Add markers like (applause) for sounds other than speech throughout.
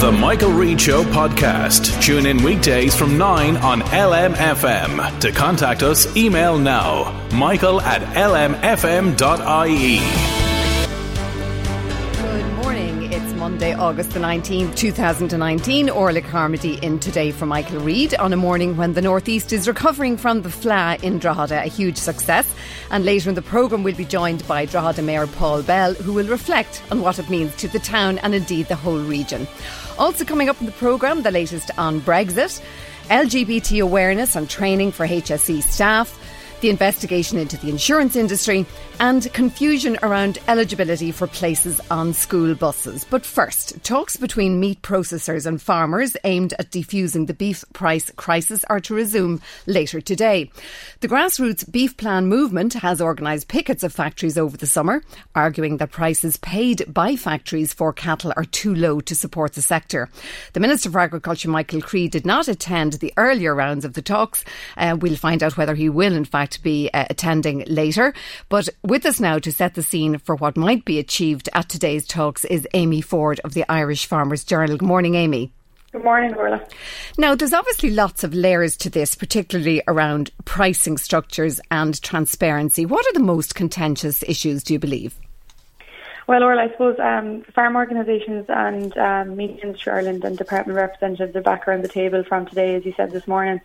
The Michael Reade Show podcast. Tune in weekdays from 9 on LMFM. To contact us, email now michael at lmfm.ie. Good morning. It's Monday, August the 19th, 2019. Orla Carmody in today for Michael Reade on a morning when the Northeast is recovering from the Fleadh in Drogheda, a huge success. And later in the programme, we'll be joined by Drogheda Mayor Paul Bell, who will reflect on what it means to the town and indeed the whole region. Also coming up in the programme, the latest on Brexit, LGBT awareness and training for HSE staff, the investigation into the insurance industry, and confusion around eligibility for places on school buses. But first, talks between meat processors and farmers aimed at defusing the beef price crisis are to resume later today. The grassroots beef plan movement has organised pickets of factories over the summer, arguing that prices paid by factories for cattle are too low to support the sector. The Minister for Agriculture, Michael Creed, did not attend the earlier rounds of the talks. Uh, we'll find out whether he will, in fact, be uh, attending later. But with us now to set the scene for what might be achieved at today's talks is Amy Ford of the Irish Farmers Journal. Good morning, Amy. Good morning, Orla. Now, there's obviously lots of layers to this, particularly around pricing structures and transparency. What are the most contentious issues, do you believe? Well, Orla, I suppose um, farm organisations and um, Meat Industry Ireland and department representatives are back around the table from today, as you said this morning,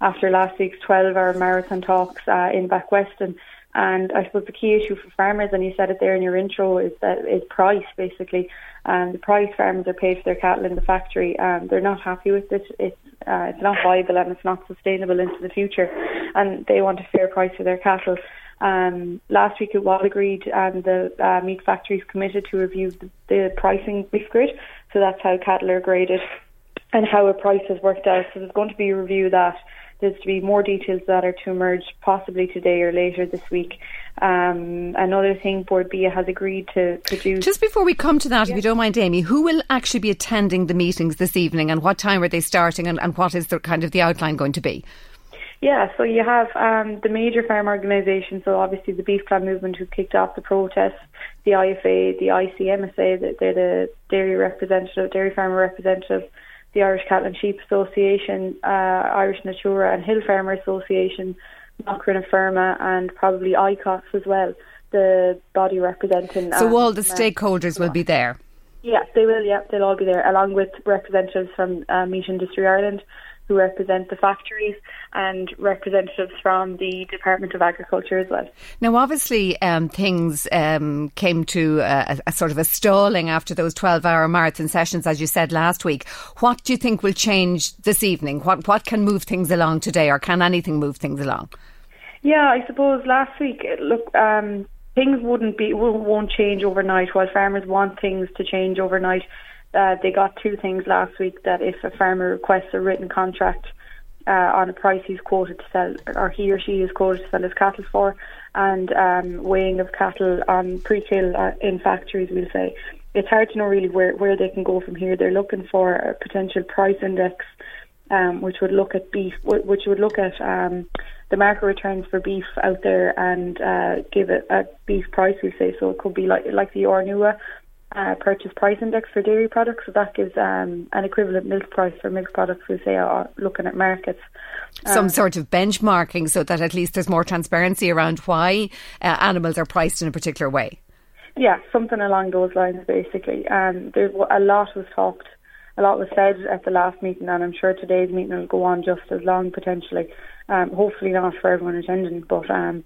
after last week's 12 hour marathon talks uh, in Backweston. And I suppose the key issue for farmers, and you said it there in your intro, is that is price basically. Um, the price farmers are paid for their cattle in the factory. Um, they're not happy with it. It's uh, it's not viable and it's not sustainable into the future. And they want a fair price for their cattle. Um, last week it was agreed, and the uh, meat factories committed to review the, the pricing beef grid. So that's how cattle are graded and how a price has worked out. So there's going to be a review of that there's to be more details that are to emerge possibly today or later this week. Um, another thing, Bord Bia has agreed to produce. Just before we come to that, if you don't mind, Amy, who will actually be attending the meetings this evening and what time are they starting and, and what is the kind of the outline going to be? Yeah, so you have um, the major farm organisations, so obviously the Beef Plan Movement who kicked off the protests, the IFA, the ICMSA, they're the dairy representative, dairy farmer representative, the Irish Cattle and Sheep Association, uh, Irish Natura and Hill Farmer Association, Macra na Feirme, and probably ICOS as well, the body representing. So um, all the stakeholders will be there. Yeah, they will. Yeah, they'll all be there, along with representatives from uh, Meat Industry Ireland, who represent the factories and representatives from the Department of Agriculture as well. Now, obviously, um, things um, came to a, a, sort of a stalling after those 12 hour marathon sessions, as you said last week. What do you think will change this evening? What, what can move things along today, or can anything move things along? Yeah, I suppose last week, look, um, things wouldn't be won't change overnight. While farmers want things to change overnight, uh, they got two things last week that if a farmer requests a written contract uh, on a price he's quoted to sell, or he or she is quoted to sell his cattle for, and um, weighing of cattle on pre-kill uh, in factories, we'll say. It's hard to know really where, where they can go from here. They're looking for a potential price index, um, which would look at beef, which would look at um, the market returns for beef out there and uh, give it a beef price. We say so. It could be like like the Ornua uh, purchase price index for dairy products. So that gives um, an equivalent milk price for milk products. We say are looking at markets. Some um, sort of benchmarking, so that at least there's more transparency around why uh, animals are priced in a particular way. Yeah, something along those lines, basically. Um, there a lot was talked, a lot was said at the last meeting, and I'm sure today's meeting will go on just as long potentially. Um, hopefully not for everyone attending, but um,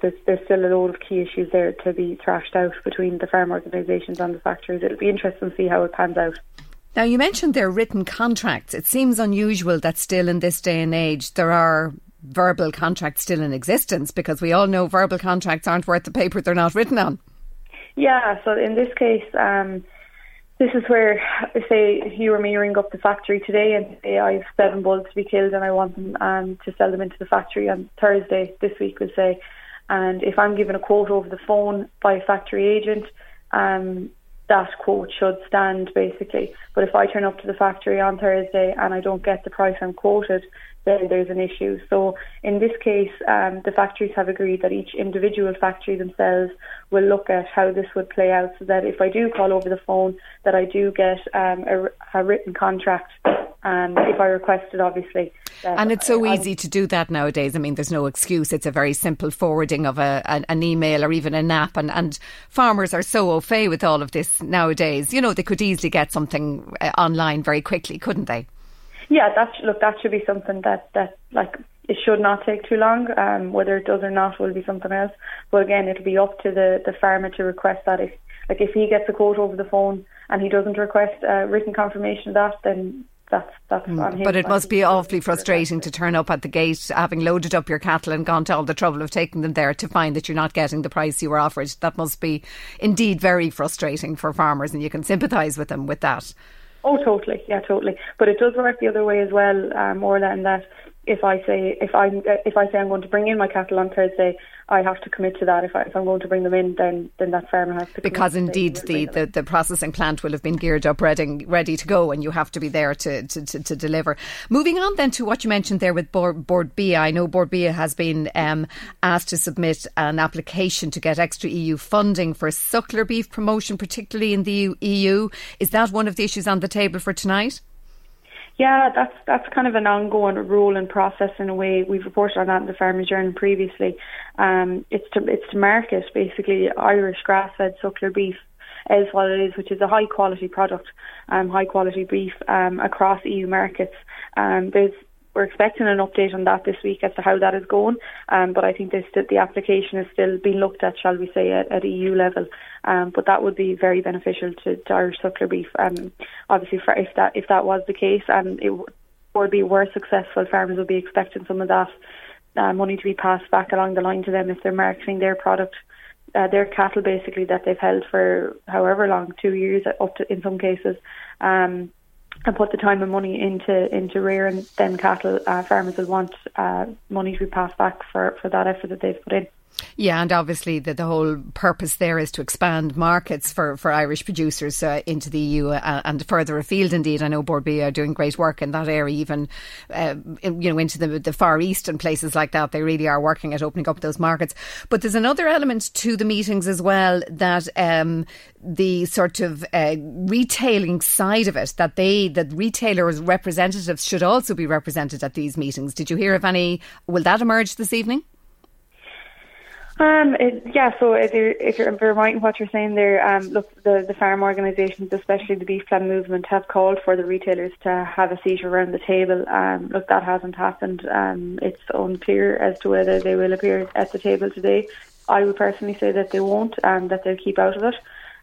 there's, there's still a lot of key issues there to be thrashed out between the farm organisations and the factories. It'll be interesting to see how it pans out. Now, you mentioned their written contracts. It seems unusual that still in this day and age there are verbal contracts still in existence because we all know verbal contracts aren't worth the paper they're not written on. Yeah, so in this case, um, this is where, say, you or me ring up the factory today and say I have seven bulls to be killed and I want them um, to sell them into the factory on Thursday this week, we'll say. And if I'm given a quote over the phone by a factory agent, um, that quote should stand basically. But if I turn up to the factory on Thursday and I don't get the price I'm quoted, then there's an issue. So in this case, um, the factories have agreed that each individual factory themselves will look at how this would play out, so that if I do call over the phone, that I do get um, a, a, written contract. Um, if I request it, obviously. And it's so easy to do that nowadays. I mean, there's no excuse. It's a very simple forwarding of a, an, an email or even a nap. And, and farmers are so au fait with all of this nowadays. You know, they could easily get something uh, online very quickly, couldn't they? Yeah, that look that should be something that that like it should not take too long. Um, whether it does or not will be something else. But again, it'll be up to the the farmer to request that. If like if he gets a quote over the phone and he doesn't request a written confirmation of that, then that's that's mm. on him. But it must be awfully frustrating to turn up at the gate, having loaded up your cattle and gone to all the trouble of taking them there, to find that you're not getting the price you were offered. That must be indeed very frustrating for farmers, and you can sympathise with them with that. Oh, totally. Yeah, totally. But it does work the other way as well, um, more than that. If I say if I if I say I'm going to bring in my cattle on Thursday, I have to commit to that. If, I, if I'm going to bring them in, then then that farmer has to. Because indeed, the, the, the, processing plant will have been geared up, ready ready to go, and you have to be there to, to, to, to deliver. Moving on then to what you mentioned there with Bia. I know Bord Bia has been um, asked to submit an application to get extra EU funding for suckler beef promotion, particularly in the EU. Is that one of the issues on the table for tonight? Yeah, that's that's kind of an ongoing role and process in a way. We've reported on that in the Farmers Journal previously. Um, it's to it's to market basically Irish grass-fed suckler beef is what it is, which is a high quality product, um, high quality beef um, across EU markets. Um, there's we're expecting an update on that this week as to how that is going. Um, but I think the application is still being looked at, shall we say, at, at EU level. Um, but that would be very beneficial to, to Irish suckler beef. Um, obviously, for, if that if that was the case, and it would be were successful, farmers would be expecting some of that uh, money to be passed back along the line to them if they're marketing their product. Uh, their cattle basically that they've held for however long, two years up to in some cases, um, and put the time and money into into rearing them cattle, uh, farmers will want uh, money to be passed back for, for that effort that they've put in. Yeah, and obviously the, the whole purpose there is to expand markets for, for Irish producers uh, into the EU uh, and further afield. Indeed, I know Bia are doing great work in that area, even uh, you know into the the far east and places like that. They really are working at opening up those markets. But there's another element to the meetings as well that um, the sort of uh, retailing side of it that they that retailers representatives should also be represented at these meetings. Did you hear of any? Will that emerge this evening? Um, it, yeah, so if you're, if you're, in what you're saying there, um, look, the, the farm organisations, especially the beef plan movement, have called for the retailers to have a seat around the table. Um, look, that hasn't happened. Um, it's unclear as to whether they will appear at the table today. I would personally say that they won't and that they'll keep out of it.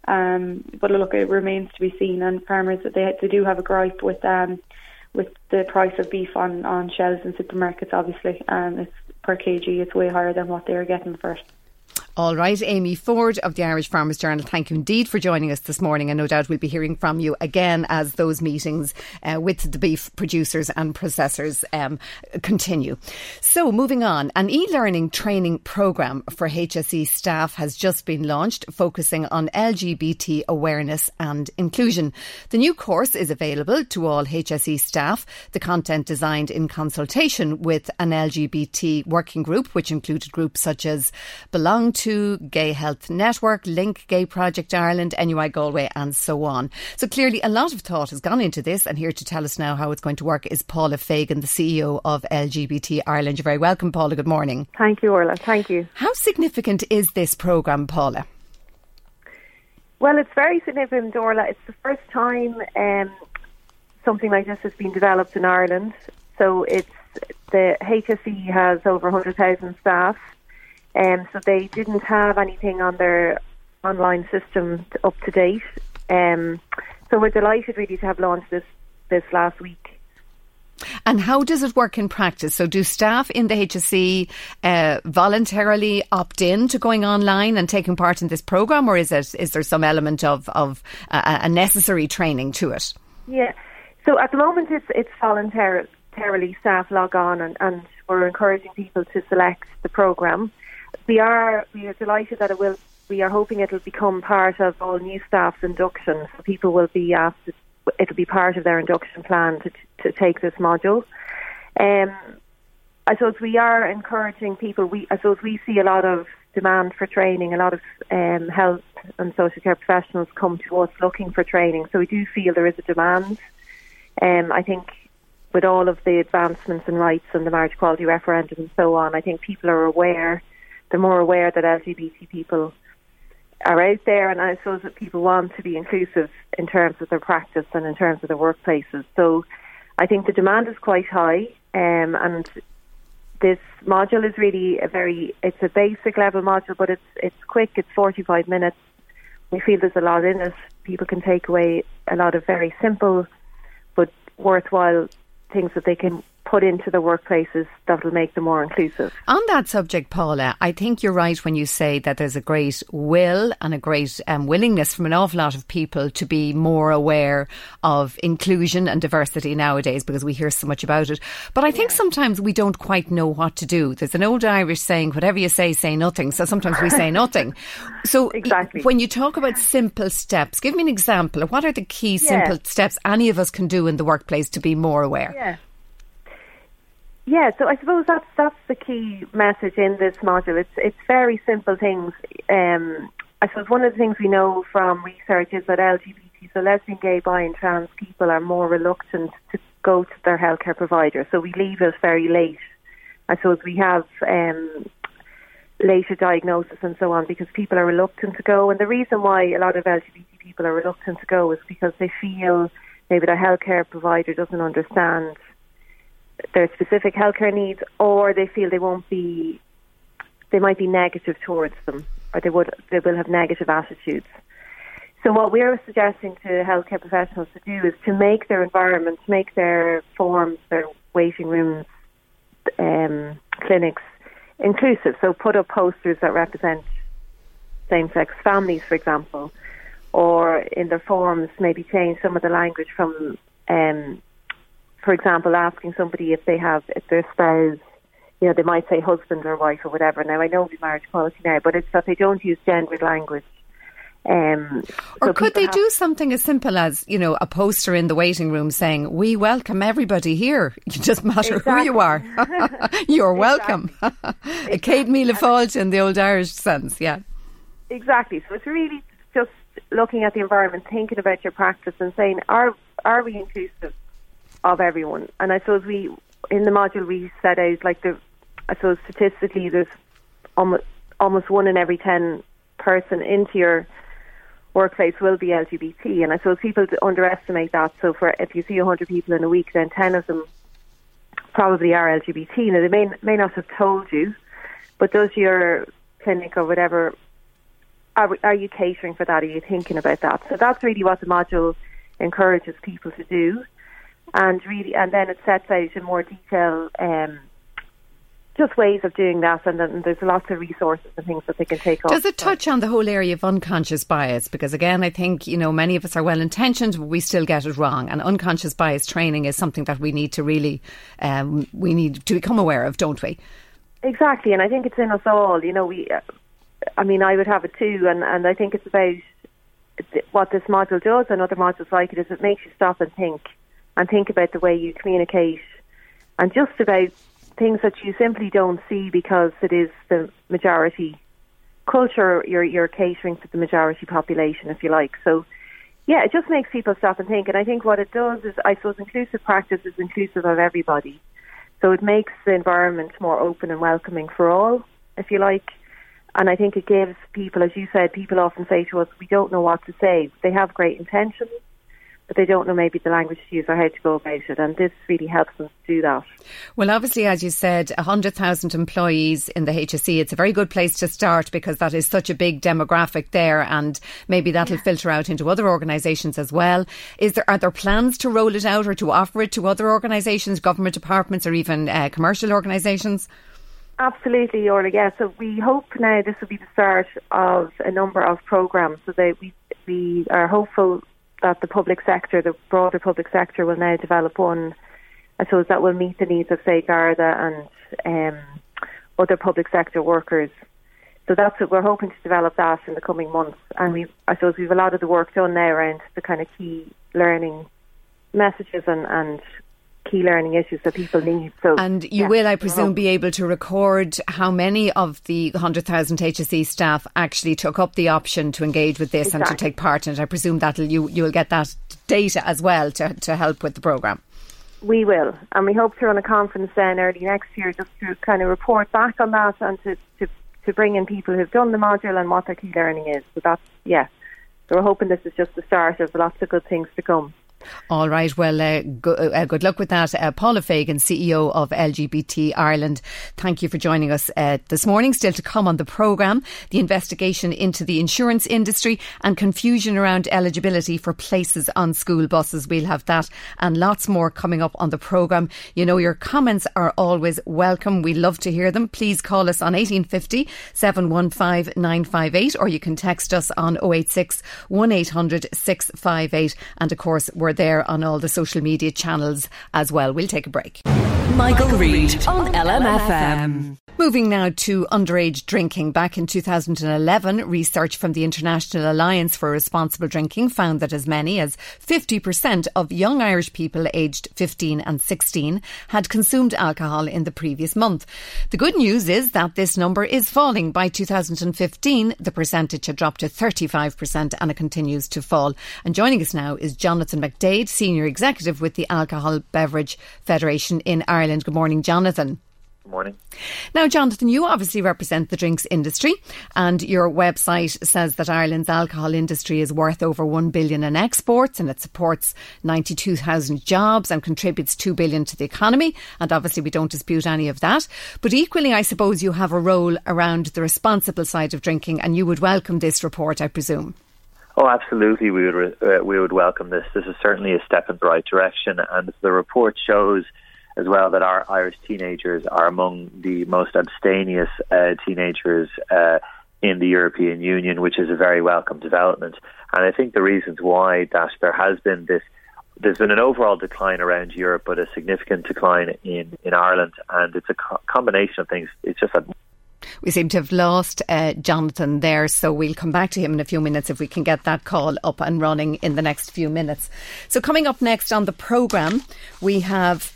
Um, but look, it remains to be seen. And farmers, they, they do have a gripe with um, with the price of beef on, on shelves in supermarkets, obviously. Um, it's per kg, it's way higher than what they're getting for it. All right, Amy Ford of the Irish Farmers Journal, thank you indeed for joining us this morning. And no doubt we'll be hearing from you again as those meetings uh, with the beef producers and processors um, continue. So, moving on, an e learning training programme for HSE staff has just been launched, focusing on LGBT awareness and inclusion. The new course is available to all HSE staff. The content designed in consultation with an LGBT working group, which included groups such as Belong to Gay Health Network, Link Gay Project Ireland, NUI Galway, and so on. So clearly, a lot of thought has gone into this, and here to tell us now how it's going to work is Paula Fagan, the CEO of LGBT Ireland. You're very welcome, Paula. Good morning. Thank you, Orla. Thank you. How significant is this programme, Paula? Well, it's very significant, Orla. It's the first time um, something like this has been developed in Ireland. So it's the HSE has over 100,000 staff, um, so they didn't have anything on their online system up to date. Um, so we're delighted really to have launched this this last week. And how does it work in practice? So, do staff in the HSE uh, voluntarily opt in to going online and taking part in this program, or is it is there some element of of uh, a necessary training to it? Yeah. So at the moment, it's it's voluntarily staff log on, and, and we're encouraging people to select the program. We are we are delighted that it will. We are hoping it'll become part of all new staff's induction, so people will be asked. It'll be part of their induction plan to to take this module. Um, I suppose we are encouraging people. We I suppose we see a lot of demand for training. A lot of um, health and social care professionals come to us looking for training. So we do feel there is a demand. Um, I think with all of the advancements in rights and the marriage equality referendum and so on, I think people are aware. They're more aware that LGBT people are out there, and I suppose that people want to be inclusive in terms of their practice and in terms of their workplaces. So I think the demand is quite high, um, and this module is really a very it's a basic level module, but it's it's quick. It's forty five minutes. We feel there's a lot in it. People can take away a lot of very simple but worthwhile things that they can put into the workplaces that will make them more inclusive. On that subject, Paula, I think you're right when you say that there's a great will and a great um, willingness from an awful lot of people to be more aware of inclusion and diversity nowadays because we hear so much about it. But I think yeah. sometimes we don't quite know what to do. There's an old Irish saying, whatever you say, say nothing. So sometimes we say (laughs) nothing. So exactly. when you talk about simple steps, give me an example. What are the key simple yeah. steps any of us can do in the workplace to be more aware? Yeah. Yeah, so I suppose that's that's the key message in this module. It's it's very simple things. Um, I suppose one of the things we know from research is that LGBT, so lesbian, gay, bi, and trans people are more reluctant to go to their healthcare provider. So we leave it very late. I suppose we have um, later diagnosis and so on because people are reluctant to go. And the reason why a lot of LGBT people are reluctant to go is because they feel maybe their healthcare provider doesn't understand their specific healthcare needs, or they feel they won't be, they might be negative towards them, or they would they will have negative attitudes. So what we're suggesting to healthcare professionals to do is to make their environments, make their forms, their waiting rooms, um, clinics inclusive. So put up posters that represent same-sex families, for example, or in their forms maybe change some of the language from um, for example, asking somebody if they have, if their spouse, you know, they might say husband or wife or whatever. Now, I know we marriage equality now, but it's that they don't use gendered language. Um, or so could they do something as simple as, you know, a poster in the waiting room saying, We welcome everybody here. (laughs) It doesn't matter exactly. who you are. (laughs) You're (laughs) welcome. a céad míle in the old Irish sense, yeah. Exactly. So it's really just looking at the environment, thinking about your practice and saying, Are are we inclusive? Of everyone. And I suppose we, in the module, we set out like the, I suppose statistically, there's almost almost one in every ten person into your workplace will be LGBT, and I suppose people underestimate that. So, for if you see hundred people in a week, then ten of them probably are LGBT. Now, they may may not have told you, but does your clinic or whatever are, are you catering for that? Are you thinking about that? So that's really what the module encourages people to do and really, and then it sets out in more detail um, just ways of doing that, and then there's lots of resources and things that they can take. On. Does it touch on the whole area of unconscious bias? Because again, I think you know many of us are well intentioned, but we still get it wrong. And unconscious bias training is something that we need to really um, we need to become aware of, don't we? Exactly, and I think it's in us all. You know, we. I mean, I would have it too, and and I think it's about what this module does, and other modules like it is it makes you stop and think and think about the way you communicate and just about things that you simply don't see because it is the majority culture you're you're catering to the majority population if you like. So yeah it just makes people stop and think. And i think what it does is i suppose inclusive practice is inclusive of everybody. So it makes the environment more open and welcoming for all if you like. And I think it gives people, as you said, people often say to us, we don't know what to say. They have great intentions, but they don't know maybe the language to use or how to go about it. And this really helps them do that. Well, obviously, as you said, 100,000 employees in the HSE. It's a very good place to start because that is such a big demographic there, and maybe that'll yeah. filter out into other organisations as well. Is there are there plans to roll it out or to offer it to other organisations, government departments, or even uh, commercial organisations? Absolutely, Orla. Yeah, so we hope now this will be the start of a number of programs. So that we we are hopeful that the public sector, the broader public sector, will now develop one. I suppose that will meet the needs of, say, Garda and um, other public sector workers. So that's what we're hoping to develop that in the coming months. And we, I suppose, we've a lot of the work done now around the kind of key learning messages and, and key learning issues that people need. So, and you yeah, will, I presume, be able to record how many of the 100,000 HSE staff actually took up the option to engage with this exactly. and to take part in it. I presume that you you will get that data as well to to help with the program. We will, and we hope to run a conference then early next year just to kind of report back on that and to, to, to bring in people who've done the module and what their key learning is. So that's, yeah. So we're hoping this is just the start of lots of good things to come. All right. Well, uh, go, uh, good luck with that. Uh, Paula Fagan, CEO of LGBT Ireland, thank you for joining us uh, this morning. Still to come on the programme, the investigation into the insurance industry and confusion around eligibility for places on school buses. We'll have that and lots more coming up on the programme. You know, your comments are always welcome. We love to hear them. Please call us on 1850 715 958 or you can text us on 086 1800 658. And of course, we're there on all the social media channels as well. We'll take a break. Michael, Reade on LMFM. Moving now to underage drinking. Back in 2011, research from the International Alliance for Responsible Drinking found that as many as 50% of young Irish people aged 15 and 16 had consumed alcohol in the previous month. The good news is that this number is falling. By 2015, the percentage had dropped to 35% and it continues to fall. And joining us now is Jonathan McDade, Senior Executive with the Alcohol Beverage Federation in Ireland. Good morning, Jonathan morning. Now, Jonathan, you obviously represent the drinks industry, and your website says that Ireland's alcohol industry is worth over one billion in exports, and it supports ninety-two thousand jobs and contributes two billion to the economy. And obviously, we don't dispute any of that. But equally, I suppose you have a role around the responsible side of drinking, and you would welcome this report, I presume. Oh, absolutely. We would uh, we would welcome this. This is certainly a step in the right direction, and the report shows as well that our Irish teenagers are among the most abstemious uh, teenagers uh, in the European Union, which is a very welcome development. And I think the reasons why that there has been this there's been an overall decline around Europe, but a significant decline in, in Ireland, and it's a co- combination of things. It's just that we seem to have lost uh, Jonathan there, so we'll come back to him in a few minutes if we can get that call up and running in the next few minutes. So, coming up next on the programme, we have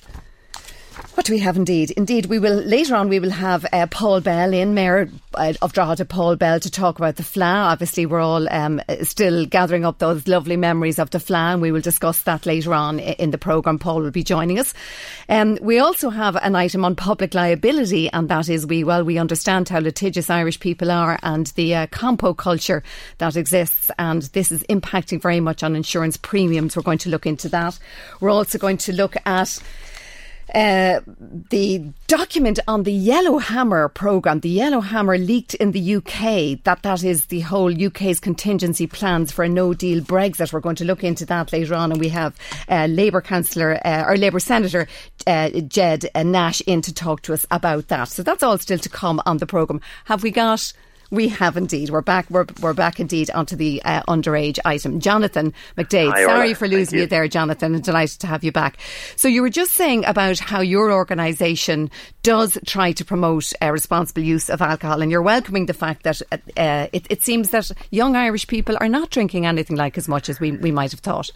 what do we have indeed? Indeed, we will later on. We will have uh, Paul Bell in, Mayor uh, of Drogheda, Paul Bell, to talk about the Fleadh. Obviously, we're all um, still gathering up those lovely memories of the and we will discuss that later on in the programme. Paul will be joining us. Um, we also have an item on public liability, and that is we well we understand how litigious Irish people are and the uh, compo culture that exists, and this is impacting very much on insurance premiums. We're going to look into that. We're also going to look at uh, the document on the Yellowhammer programme, the Yellowhammer leaked in the UK. That that is the whole UK's contingency plans for a No Deal Brexit. We're going to look into that later on, and we have uh, Labour councillor uh, or Labour Senator uh, Ged Nash in to talk to us about that. So that's all still to come on the programme. Have we got? We have indeed. We're back. We're, we're back indeed onto the uh, underage item. Jonathan McDade. Hi, sorry Orla. for losing you. you. there, Jonathan. And delighted to have you back. So you were just saying about how your organisation does try to promote uh, responsible use of alcohol, and you're welcoming the fact that uh, uh, it, it, seems that young Irish people are not drinking anything like as much as we, we might have thought.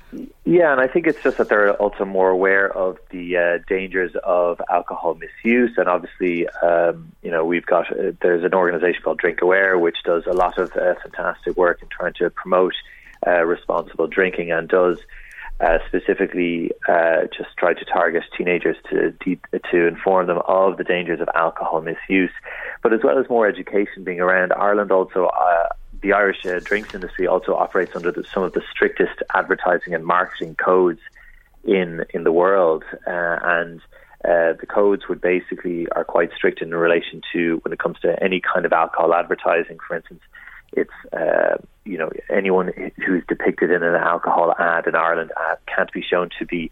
Yeah, and I think it's just that they're also more aware of the uh, dangers of alcohol misuse, and obviously, um, you know, we've got uh, there's an organisation called Drinkaware which does a lot of uh, fantastic work in trying to promote uh, responsible drinking and does uh, specifically uh, just try to target teenagers to de- to inform them of the dangers of alcohol misuse, but as well as more education being around. Ireland also. Uh, the Irish uh, drinks industry also operates under the, some of the strictest advertising and marketing codes in in the world, and uh, the codes would basically are quite strict in relation to when it comes to any kind of alcohol advertising. For instance, it's uh, you know anyone who's depicted in an alcohol ad in Ireland can't be shown to be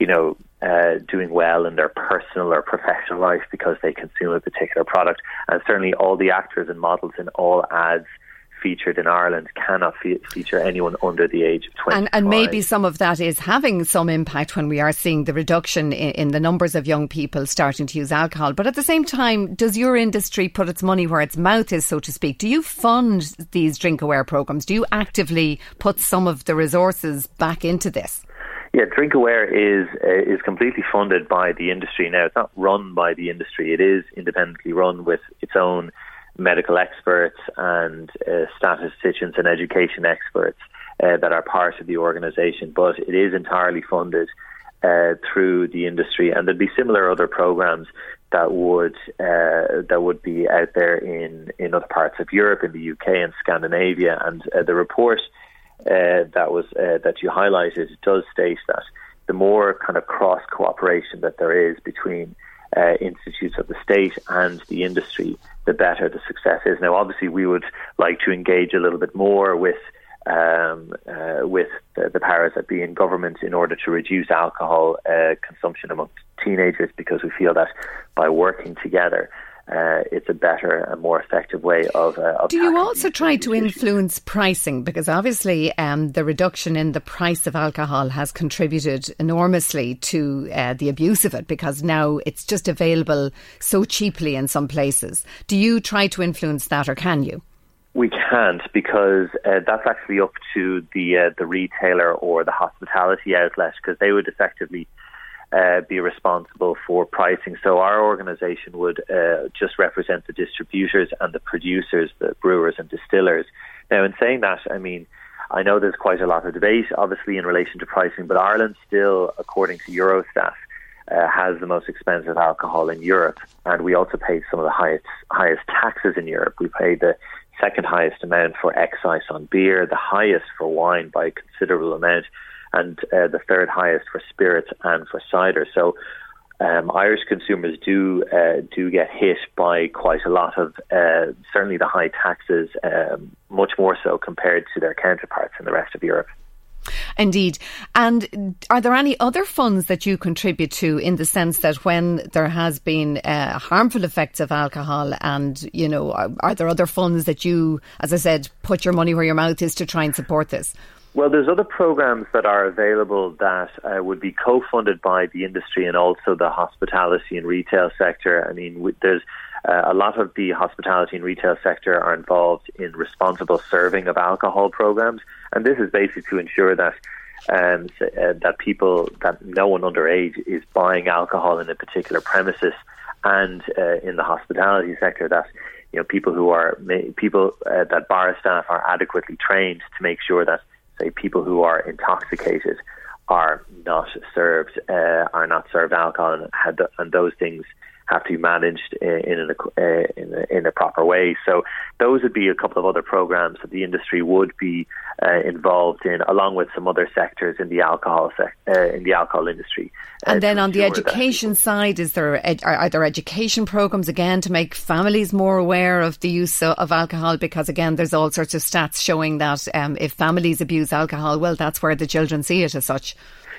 you know uh, doing well in their personal or professional life because they consume a particular product, and certainly all the actors and models in all ads featured in Ireland cannot fe- feature anyone under the age of 20. And, and, maybe some of that is having some impact when we are seeing the reduction in, in, the numbers of young people starting to use alcohol. But at the same time, does your industry put its money where its mouth is, so to speak? Do you fund these drink aware programs? Do you actively put some of the resources back into this? Yeah, Drinkaware is uh, is completely funded by the industry now. It's not run by the industry. It is independently run with its own medical experts and uh, statisticians and education experts uh, that are part of the organisation, but it is entirely funded uh, through the industry, and there'd be similar other programs that would uh, that would be out there in in other parts of Europe, in the UK and Scandinavia, and uh, the report uh, that was that you highlighted does state that the more kind of cross cooperation that there is between uh, institutes of the state and the industry, the better the success is. Now, obviously, we would like to engage a little bit more with um, uh, with the, the, powers that be in government in order to reduce alcohol uh, consumption amongst teenagers, because we feel that by working together, uh, it's a better and more effective way of. Uh, of Do you also try to influence pricing? Because obviously, um, the reduction in the price of alcohol has contributed enormously to uh, the abuse of it because now it's just available so cheaply in some places. Do you try to influence that, or can you? We can't because uh, that's actually up to the uh, the retailer or the hospitality outlet because they would effectively uh, be responsible for pricing. So our organisation would uh, just represent the distributors and the producers, the brewers and distillers. Now, in saying that, I mean, I know there's quite a lot of debate, obviously, in relation to pricing, but Ireland still, according to Eurostat, uh, has the most expensive alcohol in Europe, and we also pay some of the highest highest taxes in Europe. We pay the second highest amount for excise on beer, the highest for wine by a considerable amount and uh, the third highest for spirits and for cider. So um, Irish consumers do uh, do get hit by quite a lot of uh, certainly the high taxes, um, much more so compared to their counterparts in the rest of Europe. Indeed. And are there any other funds that you contribute to in the sense that when there has been uh, harmful effects of alcohol and, you know, are, are, there other funds that you, as I said, put your money where your mouth is to try and support this? Well, there's other programs that are available that uh, would be co-funded by the industry and also the hospitality and retail sector. I mean, there's uh, a lot of the hospitality and retail sector are involved in responsible serving of alcohol programs, and this is basically to ensure that um, uh, that people that no one underage is buying alcohol in a particular premises, and uh, in the hospitality sector that you know people who are people uh, that bar staff are adequately trained to make sure that say people who are intoxicated are not served uh, are not served alcohol and, and those things have to be managed in, in, a, uh, in, a, in a proper way. So those would be a couple of other programs that the industry would be uh, involved in, along with some other sectors in the alcohol sec- uh, in the alcohol industry. Uh, and then on the education side, is there ed- are, are, there education programs again to make families more aware of the use of, of alcohol? Because again, there's all sorts of stats showing that um, if families abuse alcohol, well, that's where the children see it as such.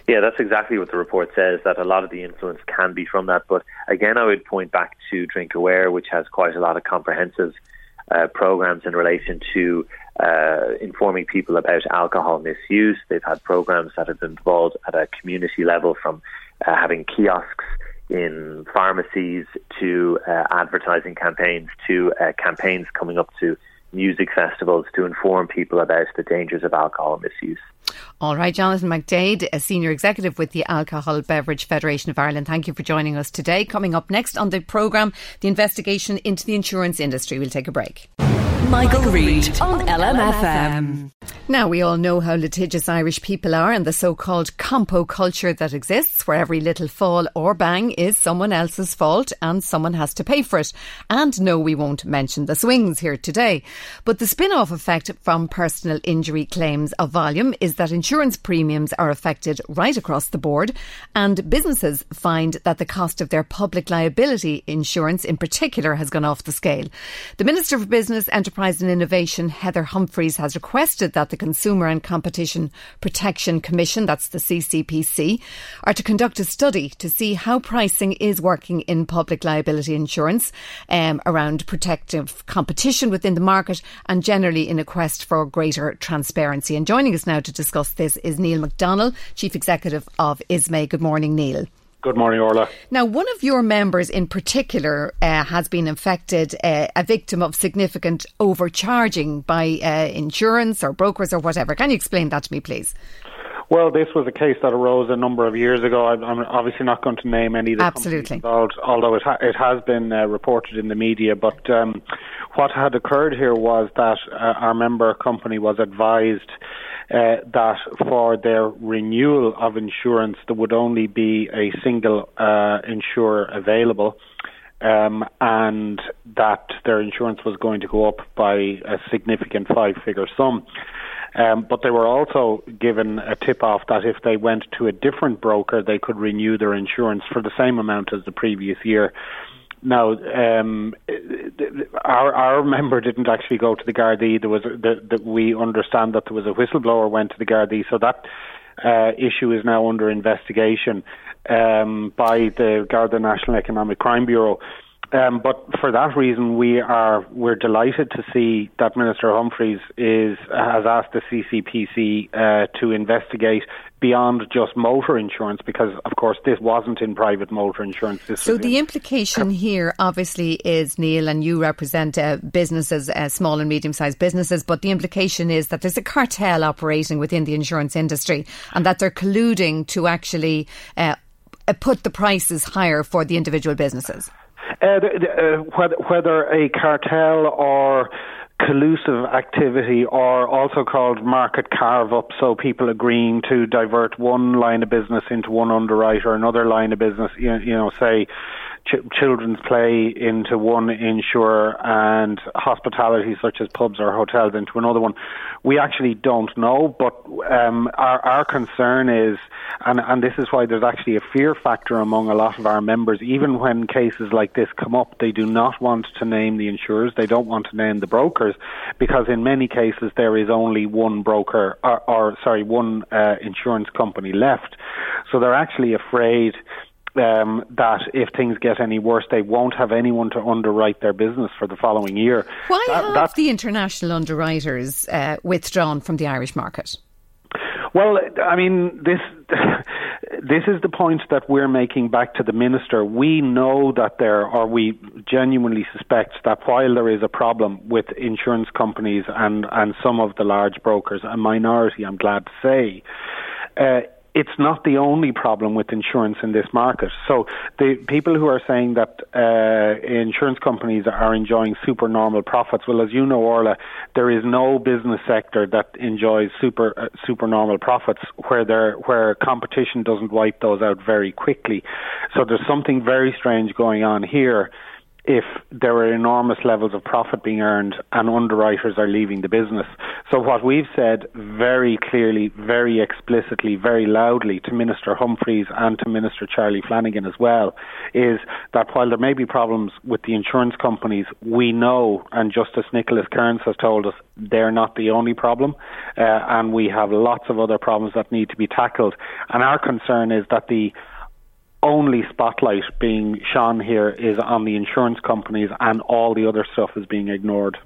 Yeah, that's exactly what the report says, that a lot of the influence can be from that. But again, I would point back to Drinkaware, which has quite a lot of comprehensive uh, programs in relation to uh, informing people about alcohol misuse. They've had programs that have involved at a community level from uh, having kiosks in pharmacies to uh, advertising campaigns to uh, campaigns coming up to music festivals to inform people about the dangers of alcohol misuse. All right, Jonathan McDade, a senior executive with the Alcohol Beverage Federation of Ireland. Thank you for joining us today. Coming up next on the programme, the investigation into the insurance industry. We'll take a break. Michael Reade on LMFM. Now, we all know how litigious Irish people are and the so called compo culture that exists, where every little fall or bang is someone else's fault and someone has to pay for it. And no, we won't mention the swings here today. But the spin off effect from personal injury claims of volume is that insurance premiums are affected right across the board, and businesses find that the cost of their public liability insurance in particular has gone off the scale. The Minister for Business, Enterprise and Innovation, Heather Humphreys, has requested that the Consumer and Competition Protection Commission, that's the CCPC, are to conduct a study to see how pricing is working in public liability insurance um, around protective competition within the market and generally in a quest for greater transparency. And joining us now to discuss this is Neil McDonnell, Chief Executive of ISME. Good morning, Neil. Good morning, Orla. Now, one of your members in particular uh, has been infected, uh, a victim of significant overcharging by uh, insurance or brokers or whatever. Can you explain that to me, please? Well, this was a case that arose a number of years ago. I'm obviously not going to name any of the Absolutely. involved, although it, ha- it has been uh, reported in the media. But um, what had occurred here was that uh, our member company was advised uh, that for their renewal of insurance, there would only be a single uh, insurer available. Um, and that their insurance was going to go up by a significant five figure sum. Um, but they were also given a tip off that if they went to a different broker, they could renew their insurance for the same amount as the previous year. Now, um, our our member didn't actually go to the Gardaí. There was that we understand that there was a whistleblower went to the Gardaí, so that uh, issue is now under investigation um, by the Garda National Economic Crime Bureau. Um, but for that reason, we are we're delighted to see that Minister Humphreys is has asked the CCPC uh, to investigate beyond just motor insurance, because of course this wasn't in private motor insurance. This so the implication here, obviously, is Neil, and you represent uh, businesses, uh, small and medium-sized businesses, but the implication is that there's a cartel operating within the insurance industry, and that they're colluding to actually uh, put the prices higher for the individual businesses. Uh, uh, whether, a cartel or collusive activity or also called market carve up so people agreeing to divert one line of business into one underwriter or another line of business you know say ch- children's play into one insurer and hospitality such as pubs or hotels into another one. We actually don't know, but um, our, our concern is, and, and this is why there's actually a fear factor among a lot of our members, even when cases like this come up, they do not want to name the insurers, they don't want to name the brokers, because in many cases there is only one broker, or, or sorry, one uh, insurance company left. So they're actually afraid um, that if things get any worse, they won't have anyone to underwrite their business for the following year. Why that, have the international underwriters uh, withdrawn from the Irish market? Well, I mean, this (laughs) this is the point that we're making back to the minister. We know that there, or we genuinely suspect that while there is a problem with insurance companies and and some of the large brokers, a minority, I'm glad to say. Uh, it's not the only problem with insurance in this market. So the people who are saying that uh, insurance companies are enjoying supernormal profits, well, as you know, Orla, there is no business sector that enjoys super uh, supernormal profits where there where competition doesn't wipe those out very quickly. So there's something very strange going on here if there are enormous levels of profit being earned and underwriters are leaving the business. So what we've said very clearly, very explicitly, very loudly to Minister Humphreys and to Minister Charlie Flanagan as well is that while there may be problems with the insurance companies, we know, and Justice Nicholas Kearns has told us, they're not the only problem, uh, and we have lots of other problems that need to be tackled. And our concern is that the only spotlight being shone here is on the insurance companies and all the other stuff is being ignored.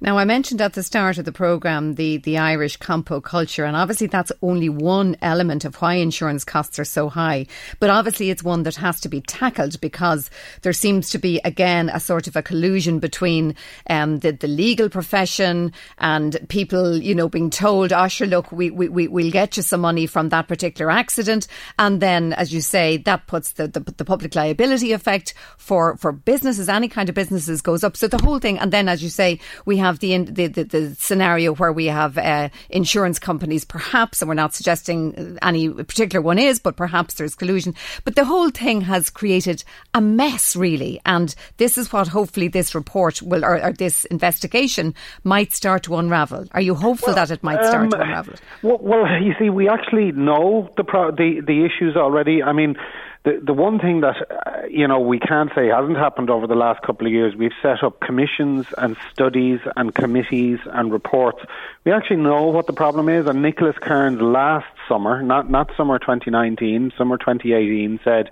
Now, I mentioned at the start of the programme the, the Irish compo culture, and obviously that's only one element of why insurance costs are so high. But obviously, it's one that has to be tackled because there seems to be, again, a sort of a collusion between um, the, the legal profession and people, you know, being told, oh, sure, look, we, we, we, we'll get you some money from that particular accident. And then, as you say, that puts the, the, the public liability effect for, for businesses, any kind of businesses goes up. So the whole thing, and then, as you say, We have the the, the, the scenario where we have uh, insurance companies, perhaps, and we're not suggesting any particular one is, but perhaps there's collusion. But the whole thing has created a mess, really, and this is what hopefully this report will, or, or this investigation might start to unravel. Are you hopeful well, that it might start um, to unravel? Well, well, you see, we actually know the pro- the the issues already. I mean the the one thing that uh, you know we can't say hasn't happened over the last couple of years, we've set up commissions and studies and committees and reports. We actually know what the problem is. And Nicholas Kearns last summer, not not summer 2019, summer 2018, said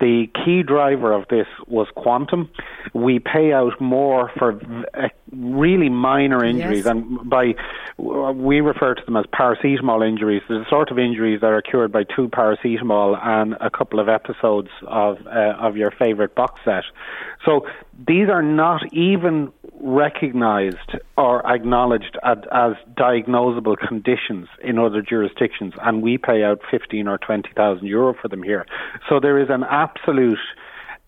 the key driver of this was quantum. We pay out more for really minor injuries, yes. and by we refer to them as paracetamol injuries. They're the sort of injuries that are cured by two paracetamol and a couple of episodes of uh, of your favourite box set. So these are not even recognised or acknowledged as, as, diagnosable conditions in other jurisdictions, and we pay out fifteen or twenty thousand euro for them here. So there is an absolute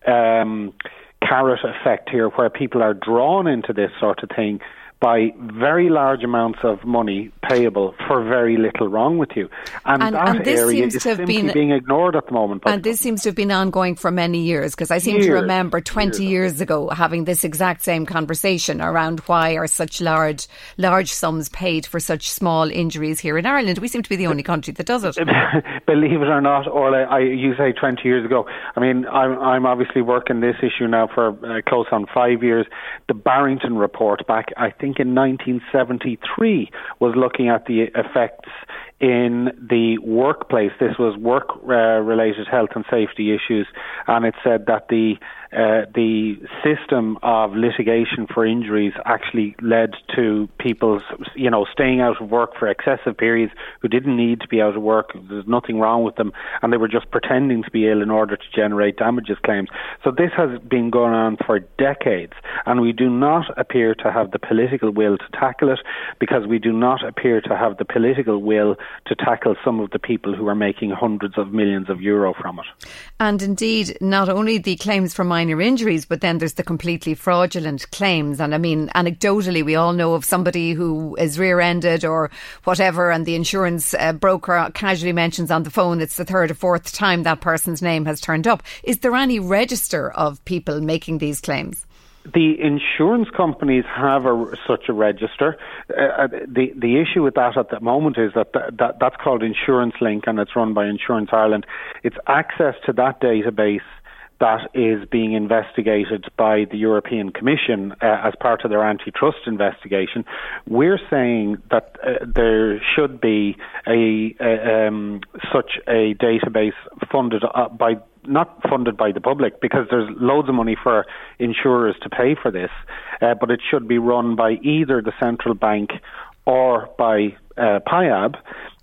um, carrot effect here, where people are drawn into this sort of thing by very large amounts of money payable for very little wrong with you. And, and that and area is simply been, being ignored at the moment. And this seems to have been ongoing for many years because I seem years, to remember 20 years, years ago having this exact same conversation around why are such large large sums paid for such small injuries here in Ireland. We seem to be the only country that does it. (laughs) Believe it or not, or I, you say 20 years ago. I mean, I'm, I'm obviously working this issue now for uh, close on five years. The Barrington report back, I think think in 1973 was looking at the effects in the workplace. This was work uh, related health and safety issues, and it said that the uh, the system of litigation for injuries actually led to people, you know, staying out of work for excessive periods who didn't need to be out of work. There's nothing wrong with them, and they were just pretending to be ill in order to generate damages claims. So this has been going on for decades, and we do not appear to have the political will to tackle it because we do not appear to have the political will to tackle some of the people who are making hundreds of millions of euro from it. And indeed, not only the claims for minor injuries, but then there's the completely fraudulent claims. And I mean, anecdotally, we all know of somebody who is rear ended or whatever, and the insurance uh, broker casually mentions on the phone it's the third or fourth time that person's name has turned up. Is there any register of people making these claims? The insurance companies have a, such a register. Uh, uh, the the issue with that at the moment is that, th- that that's called Insurance Link and it's run by Insurance Ireland. It's access to that database that is being investigated by the European Commission uh, as part of their antitrust investigation. We're saying that uh, there should be a, a um, such a database funded uh, by not funded by the public because there's loads of money for insurers to pay for this, uh, but it should be run by either the central bank or by uh, PIAB.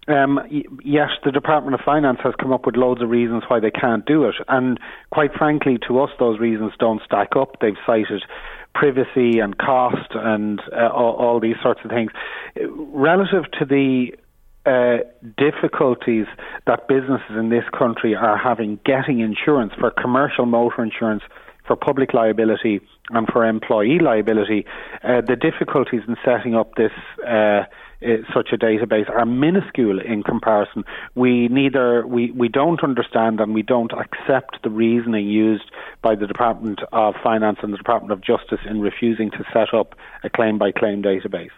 Um, yet the Department of Finance has come up with loads of reasons why they can't do it, and quite frankly, to us, those reasons don't stack up. They've cited privacy and cost and uh, all, all, these sorts of things. Relative to the uh, difficulties that businesses in this country are having getting insurance for commercial motor insurance, for public liability, and for employee liability, uh, the difficulties in setting up this. Uh, such a database are minuscule in comparison. We neither we, we don't understand and we don't accept the reasoning used by the Department of Finance and the Department of Justice in refusing to set up a claim by claim database.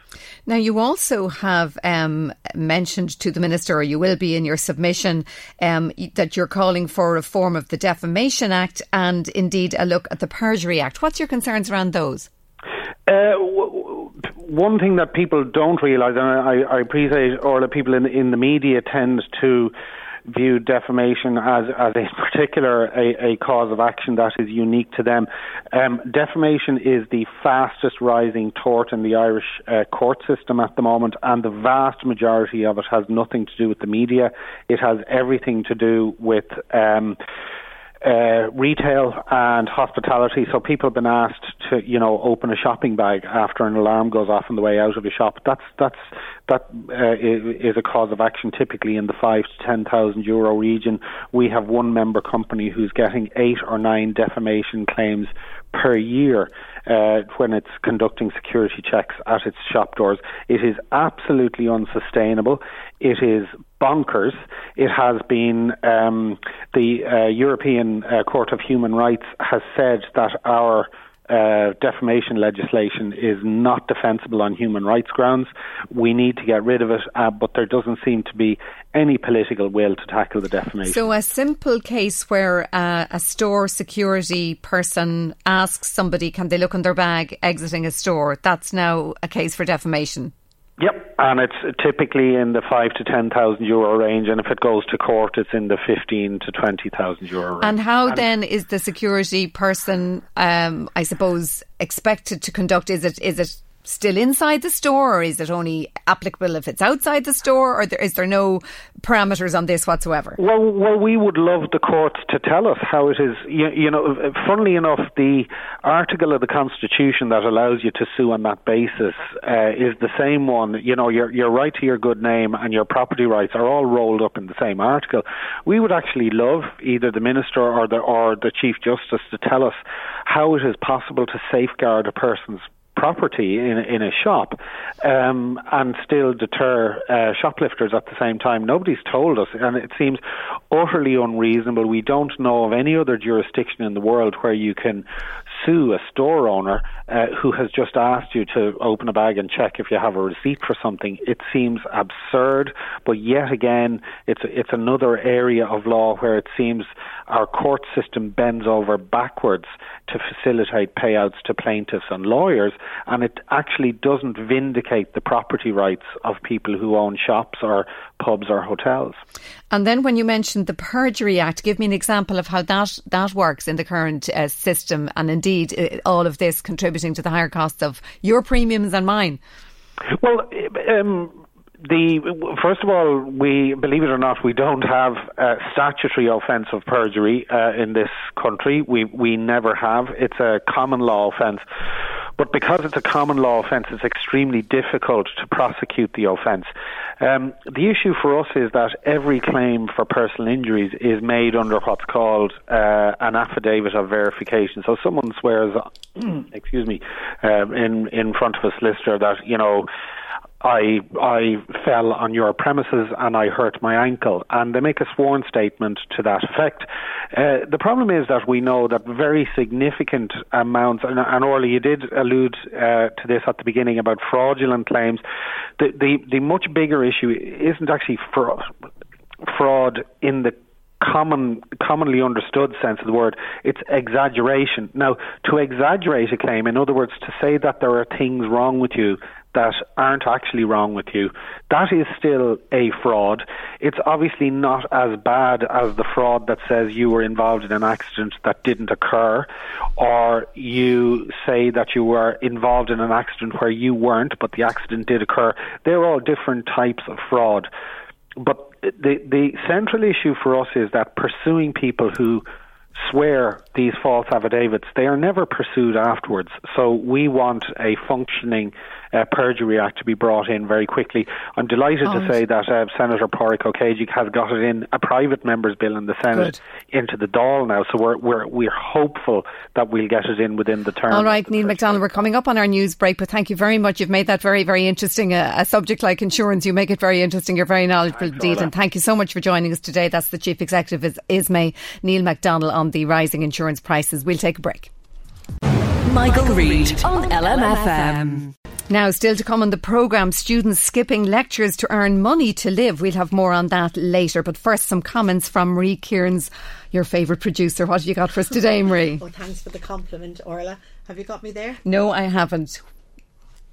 Now, you also have um, mentioned to the Minister, or you will be in your submission, um, that you're calling for reform of the Defamation Act and indeed a look at the Perjury Act. What's your concerns around those? Uh, one thing that people don't realise, and I, I appreciate all the people in, in the media tend to view defamation as, as a (laughs) particular a, a cause of action that is unique to them. Um, defamation is the fastest rising tort in the Irish uh, court system at the moment, and the vast majority of it has nothing to do with the media. It has everything to do with. Um, uh, retail and hospitality. So people have been asked to, you know, open a shopping bag after an alarm goes off on the way out of a shop. That's that's that uh, is a cause of action typically in the five to ten thousand euro region. We have one member company who's getting eight or nine defamation claims per year uh, when it's conducting security checks at its shop doors. It is absolutely unsustainable. It is bonkers. It has been um, the uh, European uh, Court of Human Rights has said that our uh, defamation legislation is not defensible on human rights grounds. We need to get rid of it, uh, but there doesn't seem to be any political will to tackle the defamation. So, a simple case where uh, a store security person asks somebody, can they look in their bag exiting a store? That's now a case for defamation. Yep, and it's typically in the five to ten thousand euro range, and if it goes to court, it's in the fifteen to twenty thousand euro range. And how and then is the security person, um, I suppose, expected to conduct? Is it is it still inside the store, or is it only applicable if it's outside the store, or there, is there no parameters on this whatsoever? Well, well, we would love the courts to tell us how it is. You, you know, funnily enough, the article of the Constitution that allows you to sue on that basis uh, is the same one. You know, your your right to your good name and your property rights are all rolled up in the same article. We would actually love either the minister or the or the chief justice to tell us how it is possible to safeguard a person's property in in a shop um, and still deter uh, shoplifters at the same time. Nobody's told us, and it seems utterly unreasonable. We don't know of any other jurisdiction in the world where you can sue a store owner uh, who has just asked you to open a bag and check if you have a receipt for something. It seems absurd, but yet again, it's it's another area of law where it seems our court system bends over backwards to facilitate payouts to plaintiffs and lawyers, and it actually doesn't vindicate the property rights of people who own shops or pubs or hotels. And then when you mentioned the Perjury Act, give me an example of how that, that works in the current uh, system and indeed uh, all of this contributing to the higher costs of your premiums and mine. Well, um, the first of all, we believe it or not, we don't have a statutory offence of perjury uh, in this country. We we never have. It's a common law offence. But because it's a common law offence, it's extremely difficult to prosecute the offence. Um, the issue for us is that every claim for personal injuries is made under what's called uh, an affidavit of verification. So someone swears, excuse me, um, in in front of a solicitor that you know I I fell on your premises and I hurt my ankle, and they make a sworn statement to that effect. Uh, the problem is that we know that very significant amounts, and, and Orly, you did allude uh, to this at the beginning about fraudulent claims. The the, the much bigger issue isn't actually fraud, fraud in the common, commonly understood sense of the word. It's exaggeration. Now, to exaggerate a claim, in other words, to say that there are things wrong with you that aren't actually wrong with you, that is still a fraud. It's obviously not as bad as the fraud that says you were involved in an accident that didn't occur, or you say that you were involved in an accident where you weren't, but the accident did occur. They're all different types of fraud. But the the central issue for us is that pursuing people who swear these false affidavits, they are never pursued afterwards. So we want a functioning uh, Perjury Act to be brought in very quickly. I'm delighted oh, to say that uh, Senator Pádraig Ó has got it in a private member's bill in the Senate Good. into the Dáil now. So we're, we're, we're hopeful that we'll get it in within the term. All right, Neil McDonnell, we're coming up on our news break, but thank you very much. You've made that very, very interesting. Uh, a subject like insurance, you make it very interesting. You're very knowledgeable indeed. And thank you so much for joining us today. That's the Chief Executive, is ISME, Neil McDonnell, on the rising insurance prices. We'll take a break. Michael, Michael Reade on LMFM. Now, still to come on the programme, students skipping lectures to earn money to live. We'll have more on that later. But first, some comments from Marie Kearns, your favourite producer. What have you got for us today, Marie? Oh, thanks for the compliment, Orla. Have you got me there? No, I haven't.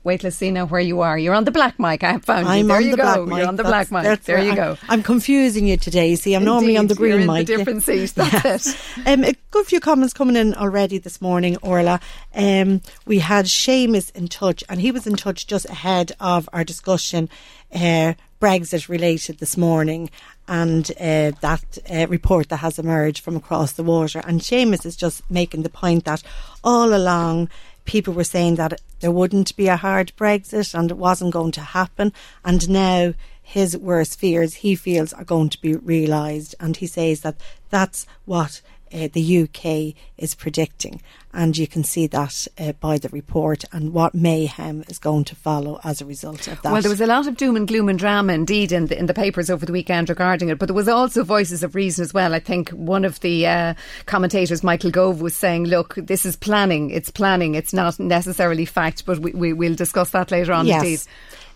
Wait, let's see now where you are. You're on the black mic. I have found I'm you. There on you the go. black mic. You're on the that's, black mic. There you I'm, go. I'm confusing you today. See, I'm Indeed, normally on the green mic. The different (laughs) seat. That's yes. it. Um, a good few comments coming in already this morning, Orla. Um, we had Seamus in touch, and he was in touch just ahead of our discussion, uh, Brexit related this morning, and uh, that uh, report that has emerged from across the water. And Seamus is just making the point that all along people were saying that there wouldn't be a hard Brexit and it wasn't going to happen. And now his worst fears, he feels, are going to be realised. And he says that that's what uh, the UK is predicting. And you can see that uh, by the report and what mayhem is going to follow as a result of that. Well, there was a lot of doom and gloom and drama indeed in the, in the papers over the weekend regarding it, but there was also voices of reason as well. I think one of the uh, commentators, Michael Gove, was saying, look, this is planning. It's planning. It's not necessarily fact, but we, we, will discuss that later on yes. indeed.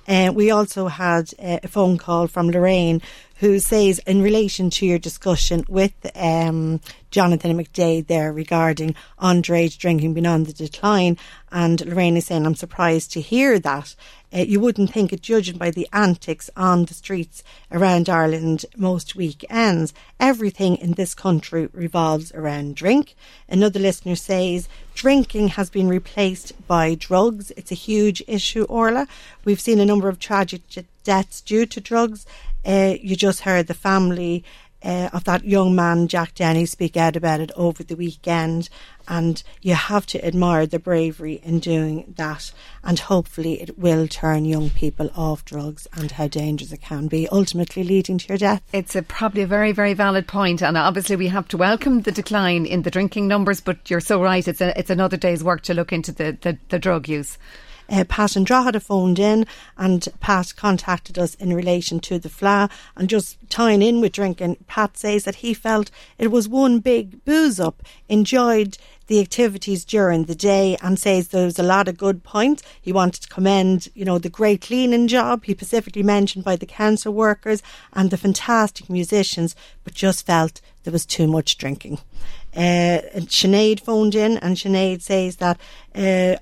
Uh, we also had a phone call from Lorraine who says, in relation to your discussion with um, Jonathan McDaid there regarding underage drinking being on the decline, and Lorraine is saying, I'm surprised to hear that. Uh, you wouldn't think it, judging by the antics on the streets around Ireland most weekends. Everything in this country revolves around drink. Another listener says, drinking has been replaced by drugs. It's a huge issue, Orla. We've seen a number of tragic deaths due to drugs. Uh, you just heard the family uh, of that young man, Jack Denny, speak out about it over the weekend. And you have to admire the bravery in doing that. And hopefully, it will turn young people off drugs and how dangerous it can be, ultimately leading to your death. It's a, probably a very, very valid point. And obviously, we have to welcome the decline in the drinking numbers. But you're so right, it's, a, it's another day's work to look into the, the, the drug use uh, Pat and Drogheda phoned in and Pat contacted us in relation to the Fleadh and just tying in with drinking. Pat says that he felt it was one big booze up, enjoyed the activities during the day and says there was a lot of good points. He wanted to commend, you know, the great cleaning job he specifically mentioned by the council workers and the fantastic musicians, but just felt there was too much drinking. Uh, Sinead phoned in, and Sinead says that uh,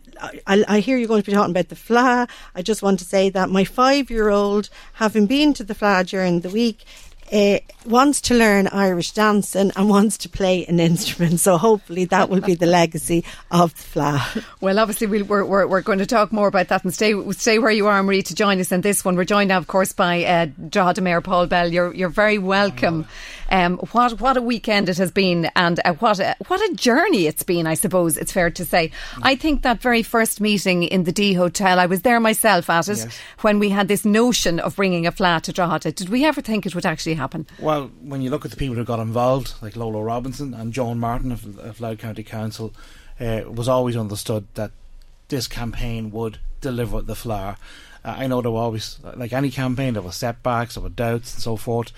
I, I, hear you're going to be talking about the Fleadh. I just want to say that my five-year-old, having been to the Fleadh during the week, uh, wants to learn Irish dancing and wants to play an instrument. So hopefully that will be the legacy of the Fleadh. Well, obviously we are we're, we're going to talk more about that and stay stay where you are, Marie, to join us in this one. We're joined now, of course, by uh, Mayor Paul Bell. You're you're very welcome. Um, what what a weekend it has been, and uh, what a, what a journey it's been. I suppose it's fair to say. I think that very first meeting in the D Hotel, I was there myself at it yes. when we had this notion of bringing a Fleadh to Drogheda. Did we ever think it would actually happen? Well, when you look at the people who got involved, like Lola Robinson and Joan Martin of, of Louth County Council, uh, it was always understood that this campaign would deliver the Fleadh. Uh, I know there were always, like any campaign, there were setbacks, there were doubts and so forth.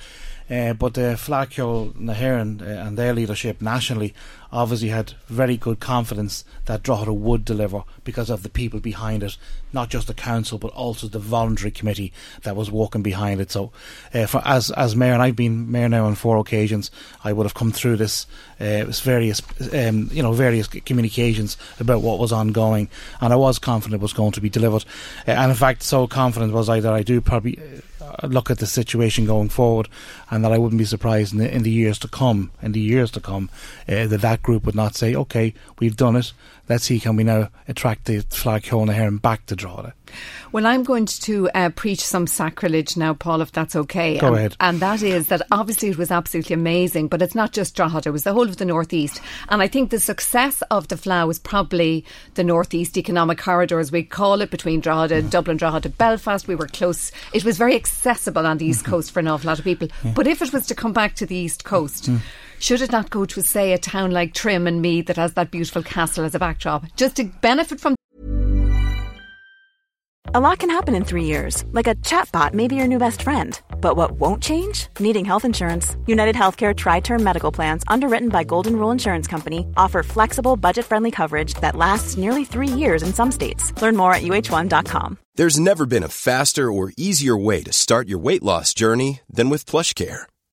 Uh, but uh, Fleadh Cheoil na uh, and their leadership nationally obviously had very good confidence that Drogheda would deliver because of the people behind it, not just the council but also the voluntary committee that was walking behind it. So, uh, for, as as mayor, and I've been mayor now on four occasions, I would have come through this uh, various um, you know various communications about what was ongoing, and I was confident it was going to be delivered. Uh, and in fact, so confident was I that I do probably uh, look at the situation going forward, and that I wouldn't be surprised in the, in the years to come, in the years to come, uh, that that group would not say, "Okay, we've done it. Let's see can we now attract the Fleadh Cheoil na hÉireann back to Drogheda." Well, I'm going to uh, preach some sacrilege now, Paul, if that's okay. Go and, ahead. And that is that obviously it was absolutely amazing, but it's not just Drogheda, it was the whole of the Northeast. And I think the success of the Fleadh was probably the Northeast Economic Corridor, as we call it, between Drogheda, mm. Dublin, Drogheda, Belfast. We were close. It was very accessible on the East mm-hmm. Coast for an awful lot of people. Yeah. But if it was to come back to the East Coast, mm. Should it not go to, say, a town like Trim and Meath that has that beautiful castle as a backdrop, just to benefit from a lot can happen in three years, like a chatbot may be your new best friend. But what won't change? Needing health insurance. United Healthcare Tri Term Medical Plans, underwritten by Golden Rule Insurance Company, offer flexible, budget friendly coverage that lasts nearly three years in some states. Learn more at uh1.com. There's never been a faster or easier way to start your weight loss journey than with PlushCare.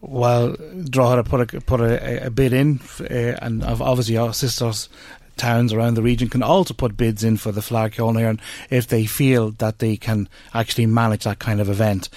Well, Drogheda put a put a, a bid in, uh, and obviously our sisters towns around the region can also put bids in for the Fleadh Cheoil na hÉireann if they feel that they can actually manage that kind of event.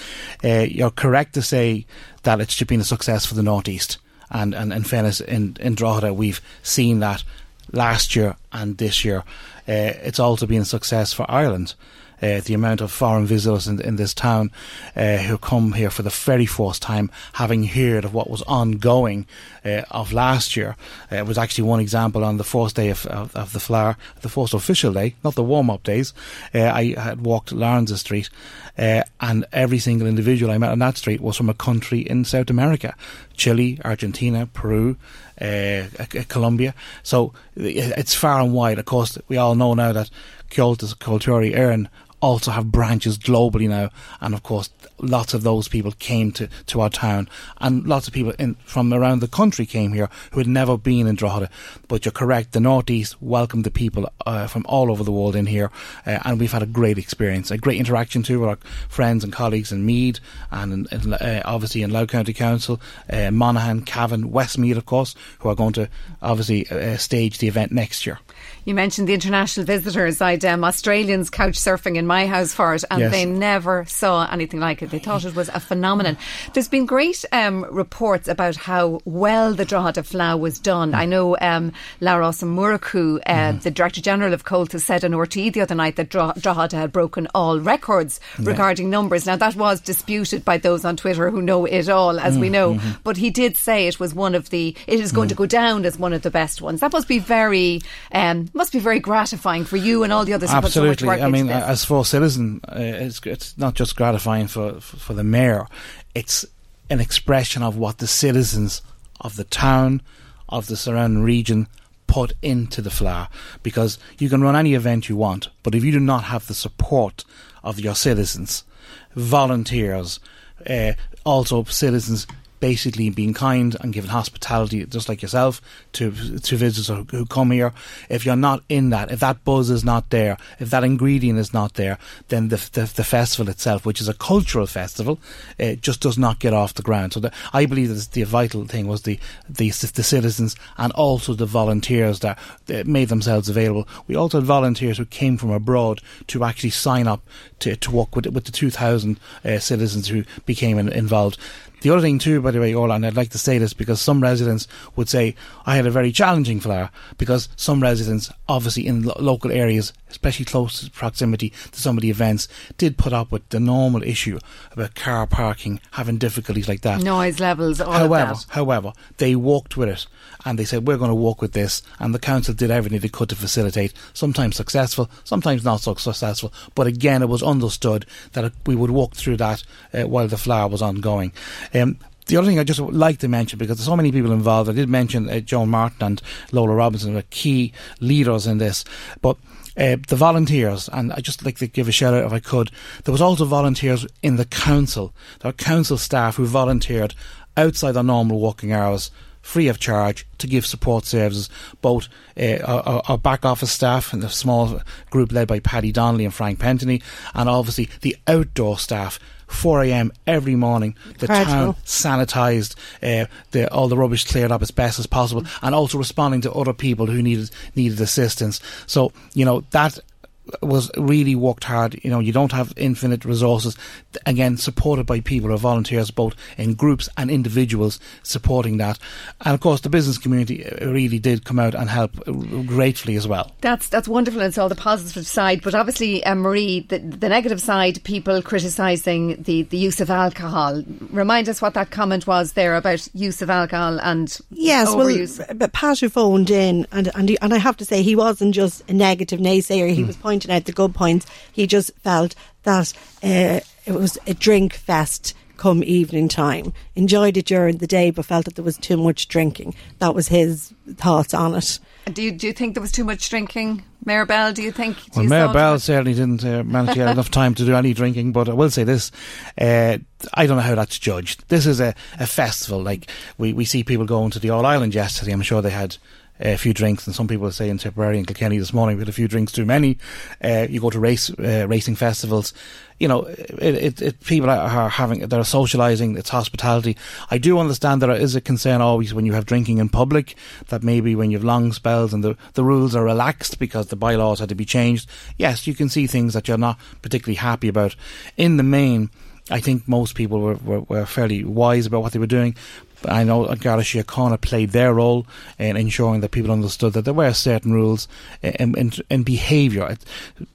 Uh, you're correct to say that it's been a success for the northeast, and and in fairness, in in Drogheda we've seen that last year and this year. Uh, it's also been a success for Ireland uh, the amount of foreign visitors in, in this town uh, who come here for the very first time, having heard of what was ongoing uh, of last year. Uh, it was actually one example on the first day of, of, of the Fleadh, the first official day, not the warm up days. Uh, I had walked Laurence Street, and every single individual I met on that street was from a country in South America Chile, Argentina, Peru. Uh, Colombia. So it's far and wide. Of course, we all know now that Comhaltas Ceoltóirí Éireann also have branches globally now, and of course, lots of those people came to, to our town, and lots of people in, from around the country came here who had never been in Drogheda. But you're correct, the Northeast welcomed the people uh, from all over the world in here, uh, and we've had a great experience, a great interaction too with our friends and colleagues in Meath, and in, uh, obviously in Louth County Council, uh, Monaghan, Cavan, Westmeath, of course, who are going to obviously uh, stage the event next year. You mentioned the international visitors. I'd um, Australians couch surfing in my house for it, and Yes. they never saw anything like it. They thought it was a phenomenon. There's been great um, reports about how well the Drogheda Fleadh was done. I know um, Labhrás Ó Murchú, uh, the Director General of Colt, has said on RTE the other night that Dro- Drogheda had broken all records Yeah. regarding numbers. Now, that was disputed by those on Twitter who know it all, as we Mm, know. mhm. But he did say it was one of the, it is going to go down as one of the best ones. That must be very, um, must be very gratifying for you and all the others who put so much Absolutely. work I mean, as for citizen, uh, it's it's not just gratifying for for the mayor. It's an expression of what the citizens of the town, of the surrounding region, put into the Fleadh. Because you can run any event you want, but if you do not have the support of your citizens, volunteers, uh, also citizens basically being kind and giving hospitality, just like yourself, to to visitors who, come here. If you're not in that, if that buzz is not there, if that ingredient is not there, then the the, the festival itself, which is a cultural festival, uh, just does not get off the ground. So the, I believe that the vital thing was the, the the citizens and also the volunteers that, that made themselves available. We also had volunteers who came from abroad to actually sign up to to work with with the 2,000 uh, citizens who became in, involved. The other thing too, by the way, Orla, and I'd like to say this because some residents would say I had a very challenging Fleadh because some residents, obviously in lo- local areas, especially close proximity to some of the events, did put up with the normal issue about car parking, having difficulties like that. Noise levels, all however, however, they walked with it and they said we're going to walk with this, and the council did everything they could to facilitate. Sometimes successful, sometimes not so successful, but again, it was understood that we would walk through that uh, while the Fleadh was ongoing. Um, the other thing I just like to mention, because there's so many people involved, I did mention uh, Joan Martin and Lola Robinson were key leaders in this, but uh, the volunteers, and I just like to give a shout out if I could. There was also volunteers in the council. There were council staff who volunteered outside their normal working hours, free of charge, to give support services. Both uh, our, our back office staff and the small group led by Paddy Donnelly and Frank Pentony, and obviously the outdoor staff. 4 a.m. every morning, the Incredible. town sanitised, uh, the, all the rubbish cleared up as best as possible, and also responding to other people who needed needed assistance. So you know that was really worked hard. You know, you don't have infinite resources. Again, supported by people or volunteers, both in groups and individuals, supporting that. And of course, the business community uh, really did come out and help uh, gratefully as well. That's that's wonderful. and It's all the positive side, but obviously, um, Marie, the, the negative side, people criticising the, the use of alcohol. Remind us what that comment was there about use of alcohol and Yes, overuse. well, but Pat who phoned in, and and he, and I have to say he wasn't just a negative naysayer. He was pointing out the good points. He just felt that uh, it was a drink fest come evening time. Enjoyed it during the day, but felt that there was too much drinking. That was his thoughts on it. Do you, do you think there was too much drinking, Mayor Bell? Do you think? Do Well, you Mayor saw- Bell certainly didn't uh, manage to get (laughs) enough time to do any drinking, but I will say this. Uh, I don't know how that's judged. This is a, a festival. Like, we, we see people going to the All Ireland yesterday. I'm sure they had a few drinks, and some people say in Tipperary and Kilkenny this morning we had a few drinks too many. Uh, you go to race uh, racing festivals, you know, it, it, it, people are, having they're socialising. It's hospitality. I do understand there is a concern always when you have drinking in public that maybe when you have long spells and the the rules are relaxed because the bylaws had to be changed. Yes, you can see things that you're not particularly happy about. In the main. I think most people were, were, were fairly wise about what they were doing. I know Garda Síochána played their role in ensuring that people understood that there were certain rules and, in, in behaviour.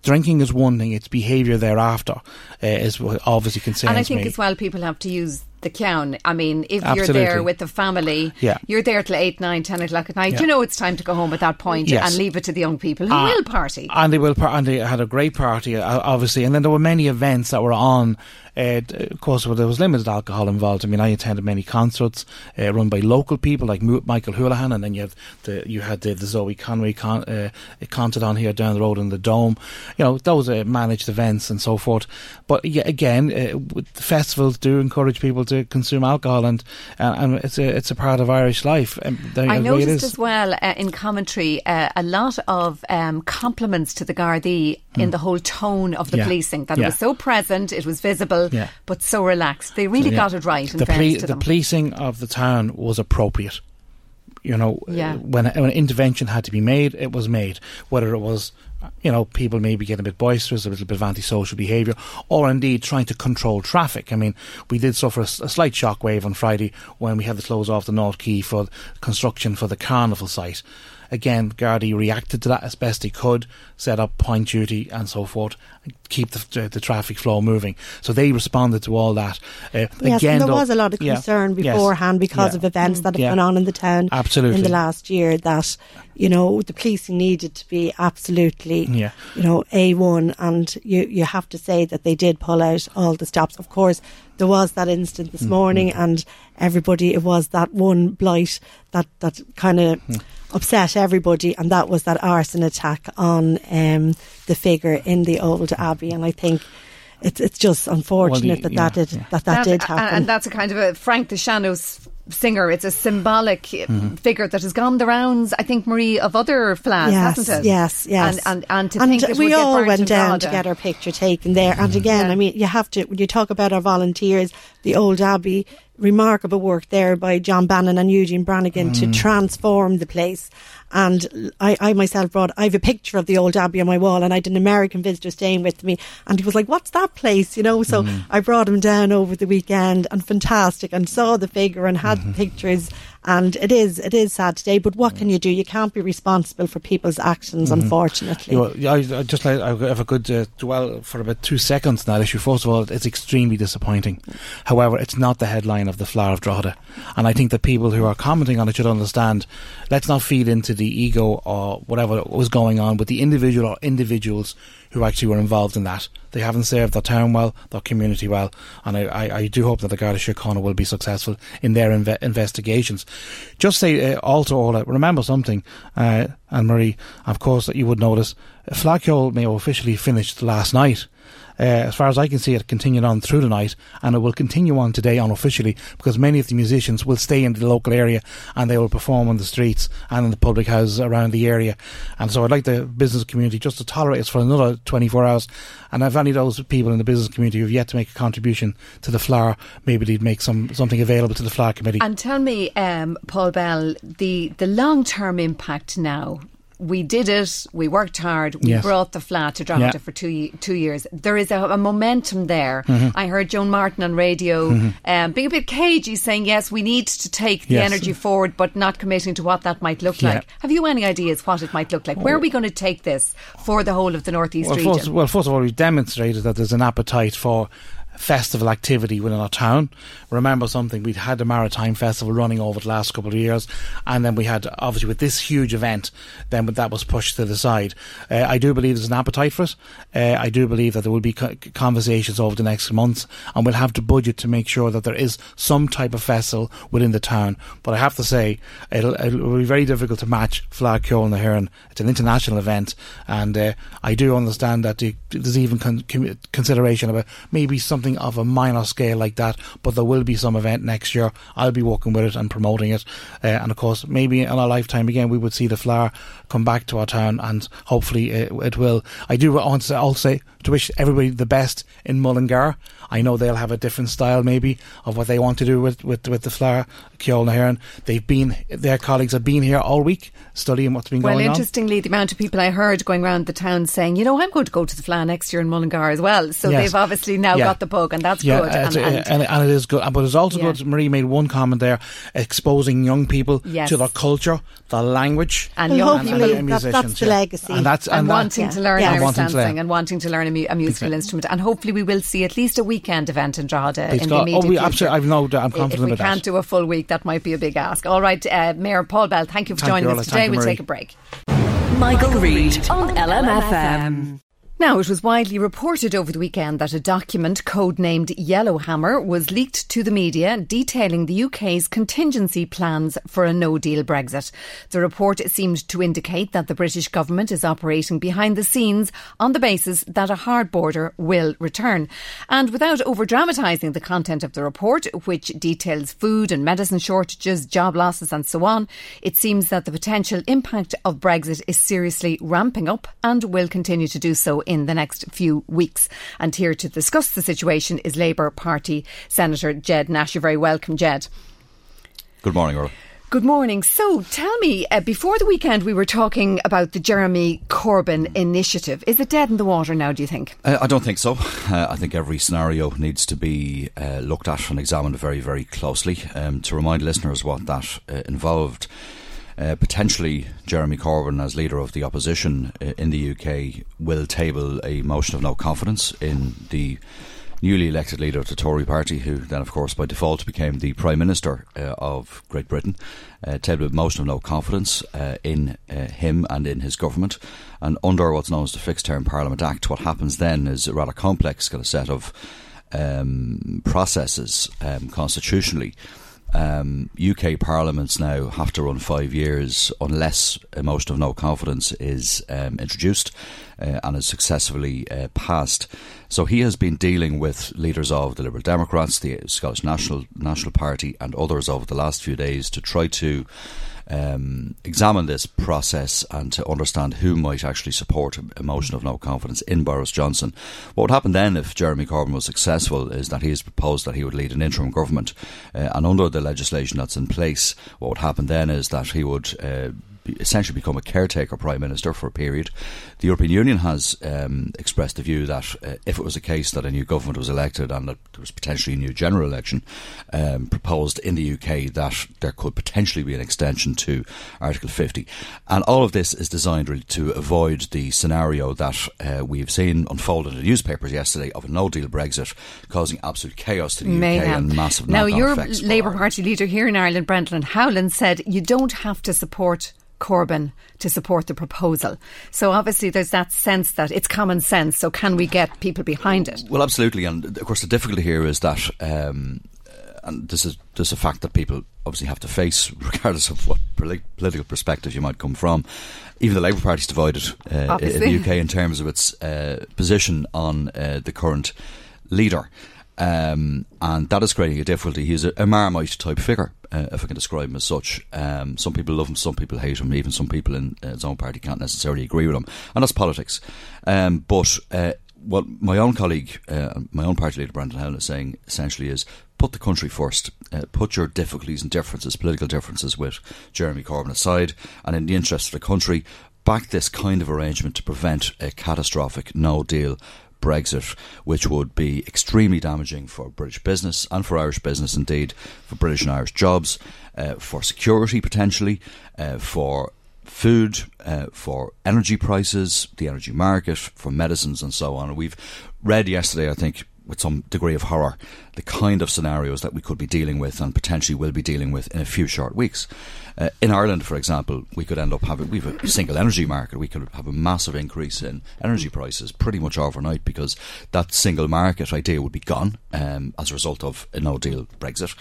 Drinking is one thing; it's behaviour thereafter uh, is obviously concerns And I think me. as well, people have to use the clown. I mean, if you're there with the family, Yeah. you're there till 8, 9, 10 o'clock at night. Yeah. You know it's time to go home at that point Yes. and leave it to the young people who Ah, will party. And they will, par- and they had a great party, uh, obviously. And then there were many events that were on. Uh, of course, well, there was limited alcohol involved. I mean, I attended many concerts uh, run by local people like Michael Houlihan, and then you have the you had the, the Zoe Conway con- uh, concert on here down the road in the Dome. You know, those are managed events and so forth. But yeah, again, uh, the festivals do encourage people to consume alcohol, and and, and it's a it's a part of Irish life. And there, I the way it noticed as well uh, in commentary uh, a lot of um, compliments to the Gardaí in the whole tone of the. Yeah. policing. That Yeah. it was so present, it was visible, Yeah. but so relaxed. They really got it right. In the, poli- to the policing of the town was appropriate. You know, uh, when, when intervention had to be made, it was made. Whether it was, you know, people maybe getting a bit boisterous, a little bit of antisocial behaviour, or indeed trying to control traffic. I mean, we did suffer a slight shockwave on Friday when we had to close off the North Quay for construction for the carnival site. Again, Gardaí reacted to that as best he could, set up point duty and so forth, and keep the, the, the traffic flow moving. So they responded to all that. Uh, Yes, again, and there though- was a lot of yeah, concern yes, beforehand because yeah. of events that have Yeah. gone on in the town Absolutely. in the last year that, you know, the policing needed to be absolutely, Yeah. you know, A1 and you, you have to say that they did pull out all the stops. Of course, there was that incident this Mm, morning and everybody, it was that one blight that, that kind of Mm. Upset everybody and that was that arson attack on um, the figure in the old abbey and I think it's it's just unfortunate that that yeah, did that that, did happen. And that's a kind of a Frank the Shadows singer. It's a symbolic uh, Mm-hmm. figure that has gone the rounds, I think, Marie, of other Fleadhs, yes, hasn't it? Yes, yes. And, and, and to think it we would all burnt went in down to get our picture taken there. And again, I mean, you have to, when you talk about our volunteers, the Old Abbey, remarkable work there by John Bannon and Eugene Brannigan to mm. transform the place. And I, I myself brought, I have a picture of the Old Abbey on my wall and I had an American visitor staying with me. And he was like, what's that place? You know, so mm. I brought him down over the weekend and fantastic and saw the figure and had mm-hmm. pictures and it is, it is sad today, but what can mm. you do? You can't be responsible for people's actions, mm-hmm. unfortunately. You know, I, I just like I if I could uh, dwell for about two seconds on that issue. First of all, it's extremely disappointing. Mm. However, it's not the headline of the Fleadh of Drogheda, and I think that people who are commenting on it should understand. Let's not feed into the ego or whatever was going on with the individual or individuals who actually were involved in that. They haven't served their town well, their community well, and I, I, I do hope that the Garda Síochána will be successful in their inve- investigations. Just say uh, also, Orla, remember something, uh, Anne Marie, of course, that you would notice, Fleadh Cheoil may have officially finished last night. Uh, as far as I can see, it continued on through the night, and it will continue on today unofficially because many of the musicians will stay in the local area and they will perform on the streets and in the public houses around the area. And so I'd like the business community just to tolerate us for another 24 hours. And if any of those people in the business community who have yet to make a contribution to the Fleadh, maybe they'd make some something available to the Fleadh committee. And tell me, um, Paul Bell, the, the long term impact now. We did it. We worked hard. We Yes. brought the Fleadh to Drogheda Yeah. for two two years. There is a, a momentum there. Mm-hmm. I heard Joan Martin on radio um, being a bit cagey, saying yes, we need to take the Yes. energy forward, but not committing to what that might look Yeah. like. Have you any ideas what it might look like? Where are we going to take this for the whole of the northeast well, region? first, well, first of all, we've demonstrated that there's an appetite for festival activity within our town. Remember something, we'd had the Maritime Festival running over the last couple of years, and then we had, obviously, with this huge event, then that was pushed to the side. Uh, I do believe there's an appetite for it. Uh, I do believe that there will be co- conversations over the next months, and we'll have to budget to make sure that there is some type of festival within the town. But I have to say, it'll, it'll be very difficult to match Fleadh Cheoil na hÉireann. It's an international event, and uh, I do understand that the, there's even con- consideration about maybe something of a minor scale like that, but there will be some event next year. I'll be working with it and promoting it, uh, and of course, maybe in our lifetime again, we would see the Fleadh come back to our town, and hopefully it, it will. I do want to also to wish everybody the best in Mullingar. I know they'll have a different style maybe of what they want to do with with, with the Fleadh Ceol na hÉireann. They've been their colleagues have been here all week studying what's been well, going on. Well, interestingly, the amount of people I heard going around the town saying, you know, I'm going to go to the Fleadh next year in Mullingar as well. So yes. they've obviously now yeah. got the bug, and that's yeah, good. And, and, and, and, it is good. But it's also yeah. good. Marie made one comment there, exposing young people yes. to their culture, their language, and young people. That, that's the legacy, and that's and, wanting to learn Irish dancing and wanting to learn a, mu- a musical instrument. And hopefully, we will see at least a weekend event in Drogheda in the immediate oh, we absolutely. I've no. I'm confident if we can't that. do a full week, that might be a big ask. All right, uh, Mayor Paul Bell, thank you for thank joining you, us today. we'll take a break. Michael, Michael Reade on LMFM. Now, it was widely reported over the weekend that a document codenamed Yellowhammer was leaked to the media detailing the UK's contingency plans for a no deal Brexit. The report seemed to indicate that the British government is operating behind the scenes on the basis that a hard border will return. And without over dramatising the content of the report, which details food and medicine shortages, job losses, and so on, it seems that the potential impact of Brexit is seriously ramping up and will continue to do so in the next few weeks. And here to discuss the situation is Labour Party Senator Ged Nash. You're very welcome, Ged. Good morning, Earl. Good morning. So tell me, uh, before the weekend, we were talking about the Jeremy Corbyn initiative. Is it dead in the water now, do you think? Uh, I don't think so. Uh, I think every scenario needs to be uh, looked at and examined very, very closely. Um, to remind listeners what that uh, involved, uh, potentially Jeremy Corbyn, as leader of the opposition uh, in the UK, will table a motion of no confidence in the newly elected leader of the Tory party, who then, of course, by default became the Prime Minister uh, of Great Britain, uh, a motion of no confidence uh, in uh, him and in his government. And under what's known as the Fixed Term Parliament Act, what happens then is a rather complex kind of set of um, processes um, constitutionally um, UK parliaments now have to run five years unless a motion of no confidence is um, introduced uh, and is successfully uh, passed. So he has been dealing with leaders of the Liberal Democrats, the Scottish National National Party, and others over the last few days to try to um, examine this process and to understand who might actually support a motion of no confidence in Boris Johnson. What would happen then if Jeremy Corbyn was successful is that he has proposed that he would lead an interim government, uh, and under the legislation that's in place, what would happen then is that he would. Uh, essentially become a caretaker prime minister for a period. The European Union has um, expressed the view that uh, if it was a case that a new government was elected and that there was potentially a new general election um, proposed in the UK, that there could potentially be an extension to Article 50. And all of this is designed really to avoid the scenario that uh, we've seen unfold in the newspapers yesterday of a no-deal Brexit causing absolute chaos to the Mayhem. UK and massive now your Labour Party leader here in Ireland, Brendan Howlin, said you don't have to support Corbyn to support the proposal. So obviously there's that sense that it's common sense. So can we get people behind it? Well, absolutely. And of course, the difficulty here is that, um, and this is this is a fact that people obviously have to face, (laughs) regardless of what political perspective you might come from. Even the Labour Party is divided uh, in the UK in terms of its uh, position on uh, the current leader. Um, and that is creating a difficulty. He's a, a Marmite type figure, uh, if I can describe him as such. Um, some people love him, some people hate him, even some people in uh, his own party can't necessarily agree with him, and that's politics. Um, but uh, what my own colleague, uh, my own party leader, Brendan Howlin, is saying essentially is put the country first. Uh, put your difficulties and differences, political differences with Jeremy Corbyn aside, and in the interest of the country, back this kind of arrangement to prevent a catastrophic no deal Brexit, which would be extremely damaging for British business and for Irish business, indeed, for British and Irish jobs, uh, for security potentially, uh, for food, uh, for energy prices, the energy market, for medicines, and so on. we've read yesterday, I think, with some degree of horror the kind of scenarios that we could be dealing with and potentially will be dealing with in a few short weeks. Uh, in Ireland, for example, we could end up having we have a single energy market. We could have a massive increase in energy prices pretty much overnight because that single market idea would be gone um, as a result of a No Deal Brexit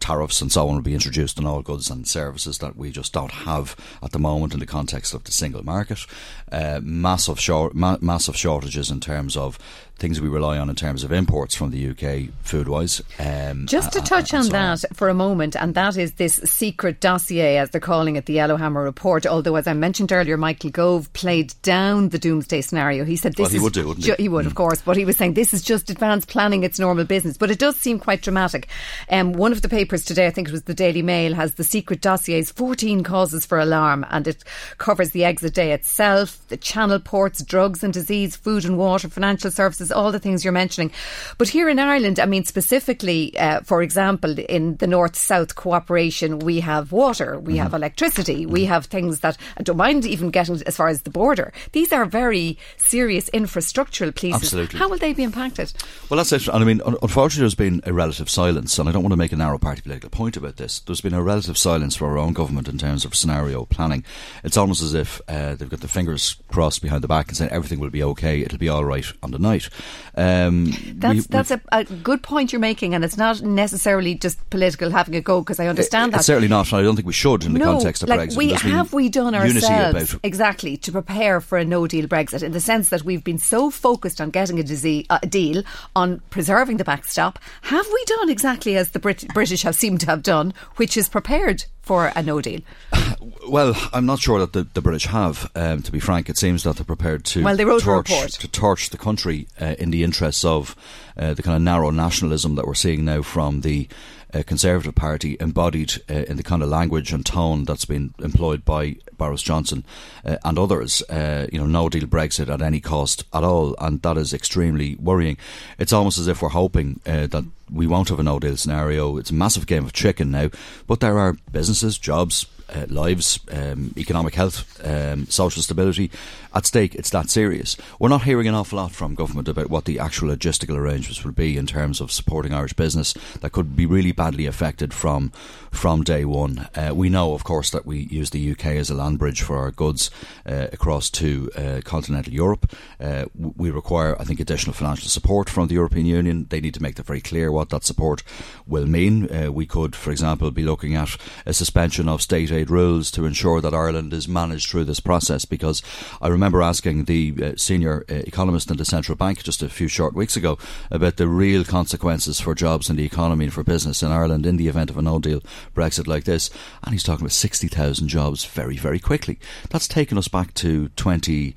tariffs and so on will be introduced on all goods and services that we just don't have at the moment in the context of the single market. Uh, massive, ma- massive shortages in terms of things we rely on in terms of imports from the UK food wise. Um, Just to touch on so that on. for a moment, and that is this secret dossier, as they're calling it, the Yellowhammer report. Although, as I mentioned earlier, Michael Gove played down the doomsday scenario. He said this well, he is would do, ju- he? he? would, mm. of course, but he was saying this is just advanced planning, it's normal business. But it does seem quite dramatic. Um, one of the papers today, I think it was the Daily Mail, has the secret dossier's 14 causes for alarm, and it covers the exit day itself, the channel ports, drugs and disease, food and water, financial services, all the things you're mentioning. But here in Ireland, I mean, specifically, uh, for example, in the North South cooperation, we have water, we mm-hmm. have electricity, we have things that I don't mind even getting as far as the border. These are very serious infrastructural pieces. Absolutely. How will they be impacted? Well, that's it. And I mean, unfortunately, there's been a relative silence, and I don't want to make a narrow party political point about this. There's been a relative silence for our own government in terms of scenario planning. It's almost as if uh, they've got their fingers crossed behind the back and saying everything will be okay, it'll be all right on the night. Um, that's we, that's a, a, good point you're making, and it's not necessarily just political having a go because I understand it, that. Certainly not. I don't think we should in the context of like Brexit. We have we done ourselves exactly to prepare for a No Deal Brexit in the sense that we've been so focused on getting a, disease, a deal on preserving the backstop. Have we done exactly as the Brit- British have seemed to have done, which is prepared for a no deal? (laughs) Well, I'm not sure that the, the British have. Um, to be frank, it seems that they're prepared to well, they wrote torch, a report. to torch the country uh, in the interests of uh, the kind of narrow nationalism that we're seeing now from the uh, Conservative Party, embodied uh, in the kind of language and tone that's been employed by Boris Johnson uh, and others. Uh, you know, no deal Brexit at any cost at all, and that is extremely worrying. It's almost as if we're hoping that we won't have a no deal scenario. It's a massive game of chicken now, but there are businesses, jobs, uh, lives, um, economic health, um, social stability at stake. It's that serious. We're not hearing an awful lot from government about what the actual logistical arrangements will be in terms of supporting Irish business that could be really badly affected from from day one. Uh, we know, of course, that we use the UK as a land bridge for our goods uh, across to uh, continental Europe. Uh, we require, I think, additional financial support from the European Union. They need to make that very clear what that support will mean. Uh, we could, for example, be looking at a suspension of state aid rules to ensure that Ireland is managed through this process because I remember asking the uh, senior economist in the central bank just a few short weeks ago about the real consequences for jobs and the economy and for business in Ireland in the event of a no deal Brexit like this. And he's talking about 60,000 jobs very, very quickly. That's taken us back to 20.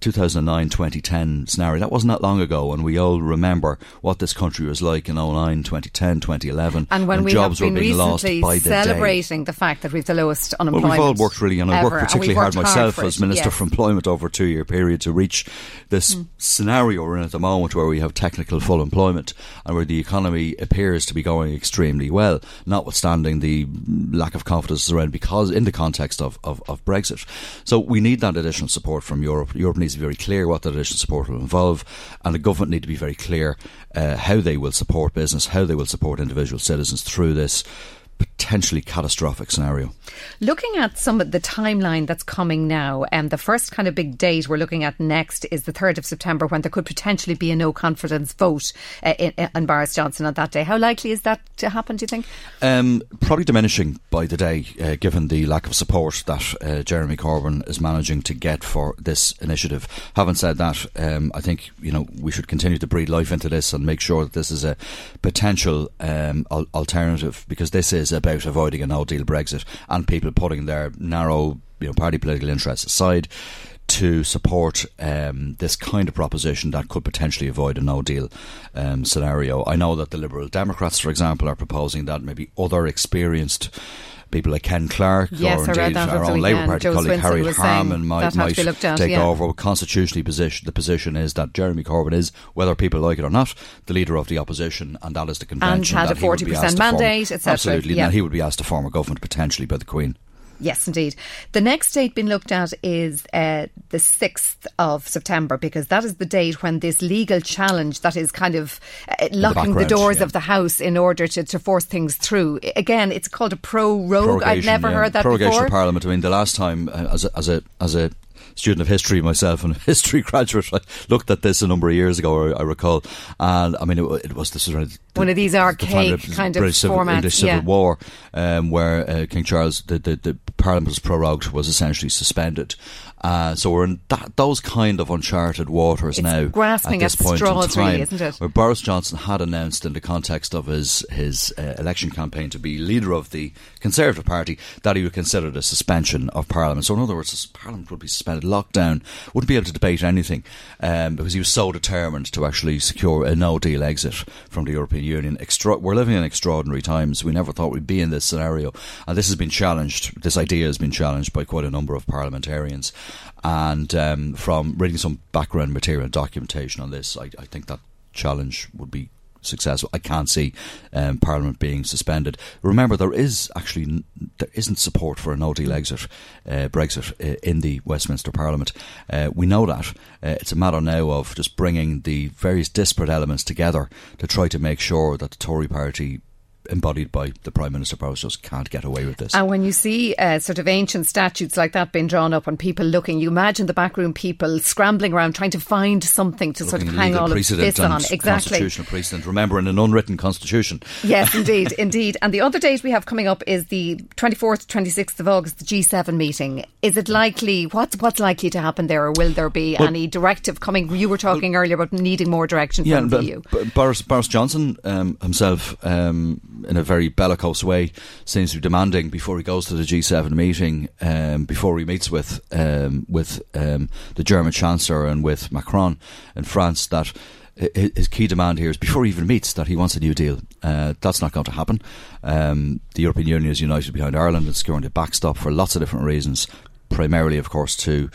2009 2010 scenario. That wasn't that long ago, and we all remember what this country was like in 09, 2010, 2011. And when, when we jobs were being lost by the celebrating day. the fact that we've the lowest unemployment. Well, we've all worked really, and I worked particularly hard, hard myself as Minister yes. for Employment over a two year period to reach this mm. scenario we're in at the moment where we have technical full employment and where the economy appears to be going extremely well, notwithstanding the lack of confidence around because in the context of, of, of Brexit. So we need that additional support from Europe. Europe needs to be very clear what that additional support will involve, and the government need to be very clear uh, how they will support business, how they will support individual citizens through this potentially catastrophic scenario. Looking at some of the timeline that's coming now, and um, the first kind of big date we're looking at next is the 3rd of September when there could potentially be a no confidence vote uh, in, in Boris Johnson on that day. How likely is that to happen, do you think? Um, probably diminishing by the day, uh, given the lack of support that uh, Jeremy Corbyn is managing to get for this initiative. Having said that, um, I think you know we should continue to breathe life into this and make sure that this is a potential um, al- alternative because this is is about avoiding a no deal Brexit and people putting their narrow you know, party political interests aside to support um, this kind of proposition that could potentially avoid a no deal um, scenario. I know that the Liberal Democrats, for example, are proposing that maybe other experienced people like Ken Clarke yes, or indeed our own Labour Party Jo colleague Swinson Harriet Harman might, might at, take yeah. over. Constitutionally, position the position is that Jeremy Corbyn is, whether people like it or not, the leader of the opposition, and that is the convention. And had a forty percent mandate, etc. Absolutely, yeah. and he would be asked to form a government potentially by the Queen. Yes, indeed. The next date being looked at is uh, the 6th of September because that is the date when this legal challenge that is kind of uh, locking the, the, doors yeah. of the House in order to, to force things through. Again, it's called a prorogue. I've never yeah. heard that Prorogation before. of Parliament. I mean, the last time, uh, as, a, as a as a student of history myself and a (laughs) history graduate. I looked at this a number of years ago, I, recall, and I mean, it, it was this was the, one of these archaic the kind of British Civil, formats, English Civil yeah. War, um, where uh, King Charles, the, the, the Parliament was prorogued, was essentially suspended. Uh, so we're in that, those kind of uncharted waters it's now. Grasping at this point straws, in time, really, isn't it? Where Boris Johnson had announced, in the context of his his uh, election campaign to be leader of the Conservative Party, that he would consider the suspension of Parliament. So in other words, Parliament would be suspended, lockdown, wouldn't be able to debate anything um, because he was so determined to actually secure a no deal exit from the European Union. Extra- we're living in extraordinary times. We never thought we'd be in this scenario, and this has been challenged. This idea has been challenged by quite a number of parliamentarians. And um, from reading some background material and documentation on this, I, I think that challenge would be successful. I can't see um, Parliament being suspended. Remember, there is actually there isn't support for a no deal exit uh, Brexit uh, in the Westminster Parliament. Uh, we know that uh, it's a matter now of just bringing the various disparate elements together to try to make sure that the Tory Party embodied by the Prime Minister Boris just can't get away with this. And when you see uh, sort of ancient statutes like that being drawn up and people looking, you imagine the backroom people scrambling around trying to find something to Looking sort of hang all of this on. Exactly. Constitutional precedent. Remember, in an unwritten constitution. Yes, (laughs) indeed, indeed. And the other date we have coming up is the 24th, 26th of August, the G7 meeting. Is it likely, what's, what's likely to happen there or will there be well, any directive coming? You were talking well, earlier about needing more direction yeah, from the EU. Boris, Boris Johnson um, himself um, in a very bellicose way, seems to be demanding before he goes to the G7 meeting, um, before he meets with um, with um, the German Chancellor and with Macron in France, that his key demand here is before he even meets that he wants a new deal. Uh, that's not going to happen. Um, the European Union is united behind Ireland and securing the backstop for lots of different reasons, primarily, of course, to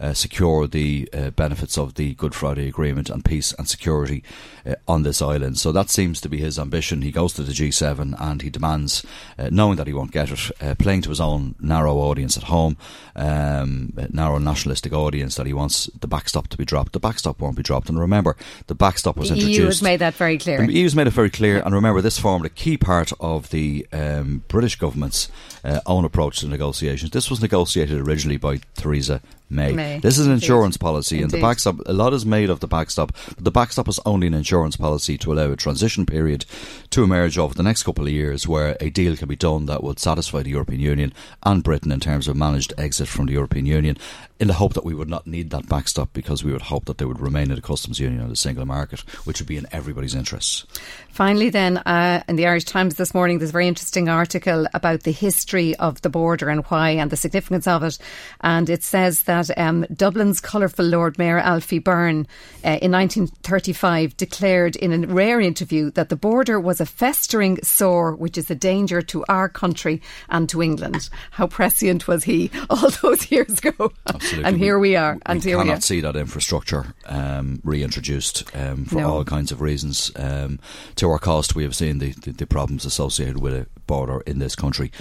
uh, secure the uh, benefits of the Good Friday Agreement and peace and security uh, on this island. So that seems to be his ambition. He goes to the G7 and he demands, uh, knowing that he won't get it, uh, playing to his own narrow audience at home, um, narrow nationalistic audience, that he wants the backstop to be dropped. The backstop won't be dropped. And remember, the backstop was the introduced. EU has made that very clear. The EU's made it very clear. And remember, this formed a key part of the um, British government's uh, own approach to negotiations. This was negotiated originally by Theresa May. May. This is an insurance policy, Indeed. and the backstop. A lot is made of the backstop, but the backstop is only an insurance policy to allow a transition period to emerge over the next couple of years, where a deal can be done that would satisfy the European Union and Britain in terms of managed exit from the European Union in the hope that we would not need that backstop because we would hope that they would remain in the customs union and the single market, which would be in everybody's interests. Finally, then, uh, in the Irish Times this morning, there's a very interesting article about the history of the border and why and the significance of it. And it says that um, Dublin's colourful Lord Mayor Alfie Byrne uh, in 1935 declared in a rare interview that the border was a festering sore which is a danger to our country and to England. How prescient was he (laughs) all those years ago? Absolutely. and here we, are. We and here cannot we are. see that infrastructure um, reintroduced um, for No. all kinds of reasons. Um, to our cost, we have seen the, the, the problems associated with a border in this country,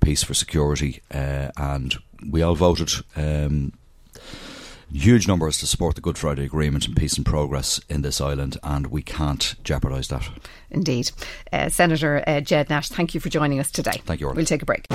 peace for security, uh, and we all voted. Um, Huge numbers to support the Good Friday Agreement and peace and progress in this island, and we can't jeopardise that. Indeed. Uh, Senator uh, Ged Nash, thank you for joining us today. Thank you, Orla. We'll take a break.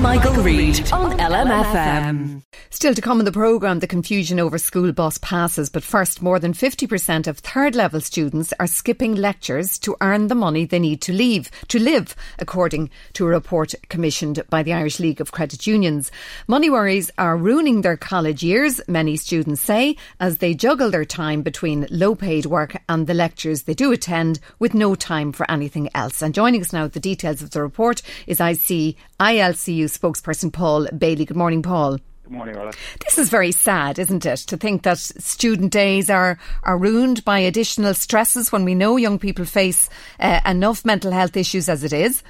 Michael Reade on LMFM. Still to come in the programme, the confusion over school bus passes. But first, more than 50% of third level students are skipping lectures to earn the money they need to leave, to live, according to a report commissioned by the Irish League of Credit Unions. Money worries are ruining their college years, many students say, as they juggle their time between low paid work and the lectures they do attend with no time for anything else. And joining us now with the details of the report is IC, ILCU spokesperson Paul Bailey. Good morning, Paul. Good morning, Orla. This is very sad, isn't it? To think that student days are, are ruined by additional stresses when we know young people face uh, enough mental health issues as it is.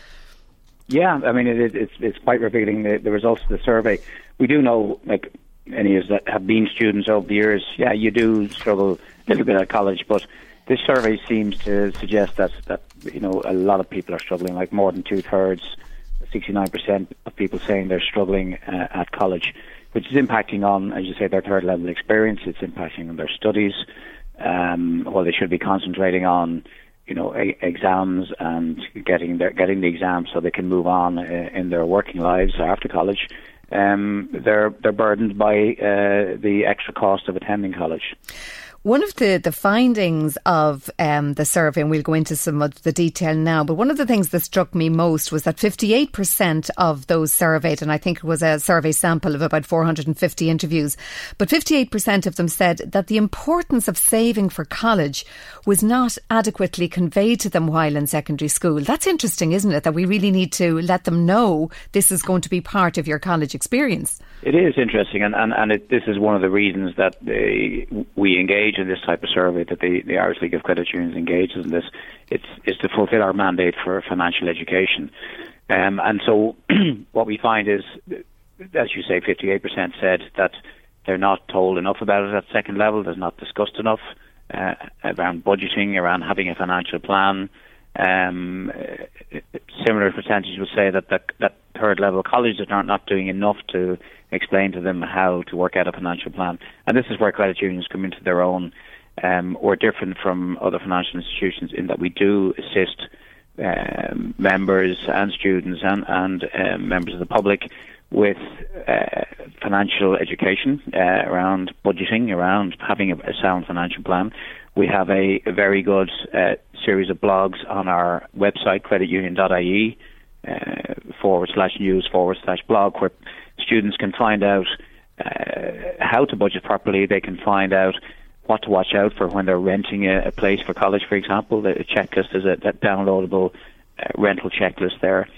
Yeah, I mean, it, it, it's it's quite revealing the, the results of the survey. We do know, like any of us that have been students over the years, yeah, you do struggle a little bit at college, but this survey seems to suggest that that you know a lot of people are struggling, like more than two thirds 69% of people saying they're struggling uh, at college, which is impacting on, as you say, their third level experience. It's impacting on their studies. Um, they should be concentrating on, you know, a- exams and getting their getting the exams so they can move on uh, in their working lives after college. Um, they're they're burdened by uh, the extra cost of attending college. One of the, the findings of um, the survey, and we'll go into some of the detail now, but one of the things that struck me most was that 58% of those surveyed, and I think it was a survey sample of about 450 interviews, but 58% of them said that the importance of saving for college was not adequately conveyed to them while in secondary school. That's interesting, isn't it? That we really need to let them know this is going to be part of your college experience. It is interesting, and, and, and it, this is one of the reasons that they, we engage in this type of survey, that the, the Irish League of Credit Unions engages in this. It's, it's to fulfil our mandate for financial education. Um, and so (clears throat) what we find is, as you say, 58% said that they're not told enough about it at second level, there's not discussed enough uh, around budgeting, around having a financial plan. Um, similar percentage would say that, that that third level colleges are not doing enough to explain to them how to work out a financial plan. And this is where credit unions come into their own. Um, we're different from other financial institutions in that we do assist um, members and students and, and um, members of the public with uh, financial education uh, around budgeting, around having a, a, sound financial plan. We have a, very good uh, series of blogs on our website, creditunion.ie, uh, forward slash news forward slash blog, where students can find out uh, how to budget properly. They can find out what to watch out for when they're renting a, a place for college, for example. The checklist is a, a downloadable uh, rental checklist there.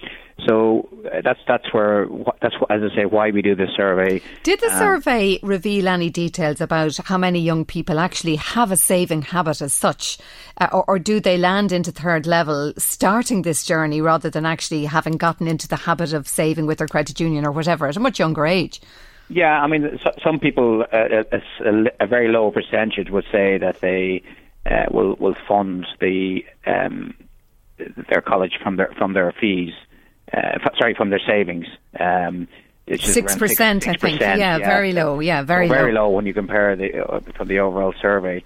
So uh, that's that's where that's as I say why we do this survey. Did the um, survey reveal any details about how many young people actually have a saving habit as such, uh, or, or, do they land into third level starting this journey rather than actually having gotten into the habit of saving with their credit union or whatever at a much younger age? Yeah, I mean, so, some people, uh, a, a, very low percentage, would say that they uh, will will fund the um, their college from their from their fees uh, sorry, from their savings. Um, six percent, I think. Yeah, yeah, very low. Yeah, very low. Very low when you compare the uh, from the overall survey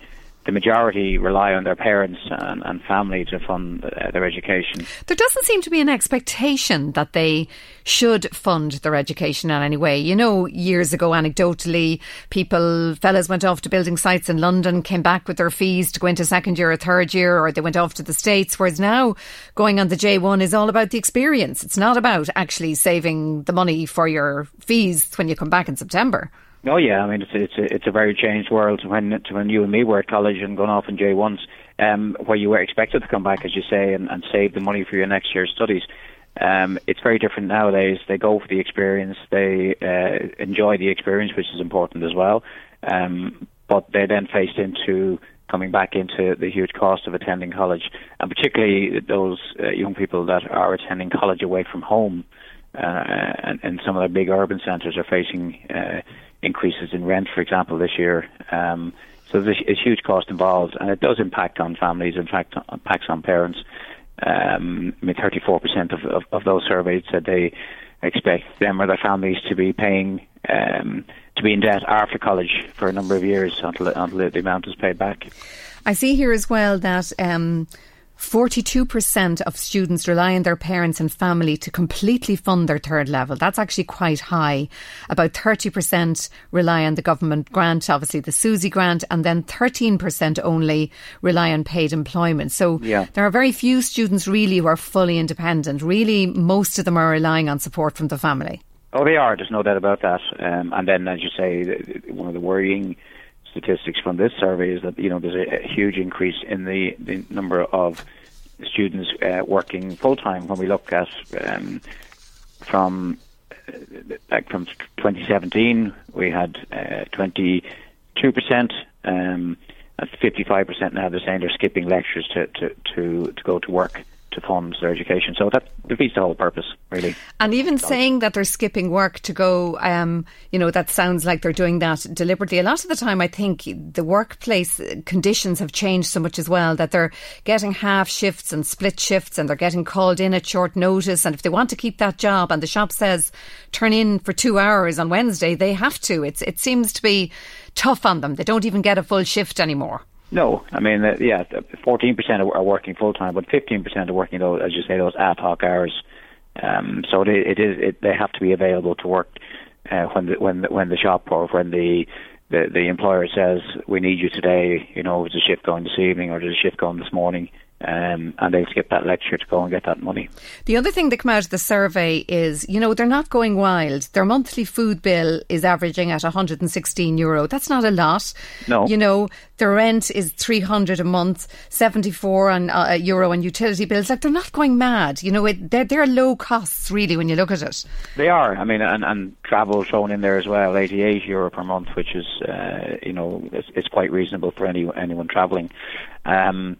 the majority rely on their parents and, and family to fund their education. There doesn't seem to be an expectation that they should fund their education in any way. You know, years ago, anecdotally, people, fellas went off to building sites in London, came back with their fees to go into second year or third year, or they went off to the States, whereas now going on the J1 is all about the experience. It's not about actually saving the money for your fees when you come back in September. Oh yeah, I mean it's it's a, it's a very changed world when to when you and me were at college and going off in J ones, um, where you were expected to come back, as you say, and, and save the money for your next year's studies. Um, it's very different nowadays. They go for the experience, they uh, enjoy the experience, which is important as well. Um, but they're then faced into coming back into the huge cost of attending college, and particularly those uh, young people that are attending college away from home, uh, and, and some of the big urban centres are facing uh, increases in rent, for example, this year. Um, so there's a, huge cost involved, and it does impact on families. In fact, impacts on parents. Um, I mean, 34% of, of, of those surveyed said they expect them or their families to be paying um, to be in debt after college for a number of years until, until the amount is paid back. I see here as well that um, 42% of students rely on their parents and family to completely fund their third level. That's actually quite high. About 30% rely on the government grant, obviously the SUSI grant, and then 13% only rely on paid employment. So yeah. there are very few students really who are fully independent. Really, most of them are relying on support from the family. Oh, they are. There's no doubt about that. Um, and then, as you say, one of the worrying statistics from this survey is that you know there's a, a huge increase in the, the number of students uh, working full time. When we look at um, from uh, like from 2017, we had uh, 22 percent. Um, at 55 percent now, they're saying they're skipping lectures to, to, to, to go to work to fund their education. So that defeats the whole purpose, really. And even saying that they're skipping work to go, um, you know, that sounds like they're doing that deliberately. A lot of the time, I think the workplace conditions have changed so much as well that they're getting half shifts and split shifts and they're getting called in at short notice. And if they want to keep that job and the shop says turn in for two hours on Wednesday, they have to. It's, it seems to be tough on them. They don't even get a full shift anymore. No, I mean, uh, yeah, fourteen percent are working full time, but fifteen percent are working those, as you say, those ad hoc hours. Um, so it, it is, it, they have to be available to work uh, when the when the, when the shop or when the, the the employer says we need you today. You know, there's a shift going this evening or there's a shift going this morning um, and they'll skip that lecture to go and get that money. The other thing that came out of the survey is, you know, they're not going wild. Their monthly food bill is averaging at 116 euro. That's not a lot. No. You know, their rent is 300 a month, 74 on, uh, euro on utility bills. Like, they're not going mad. You know, it, they're, they're low costs, really, when you look at it. They are. I mean, and, and travel thrown in there as well, 88 euro per month, which is, uh, you know, it's, it's, quite reasonable for any anyone travelling. Um,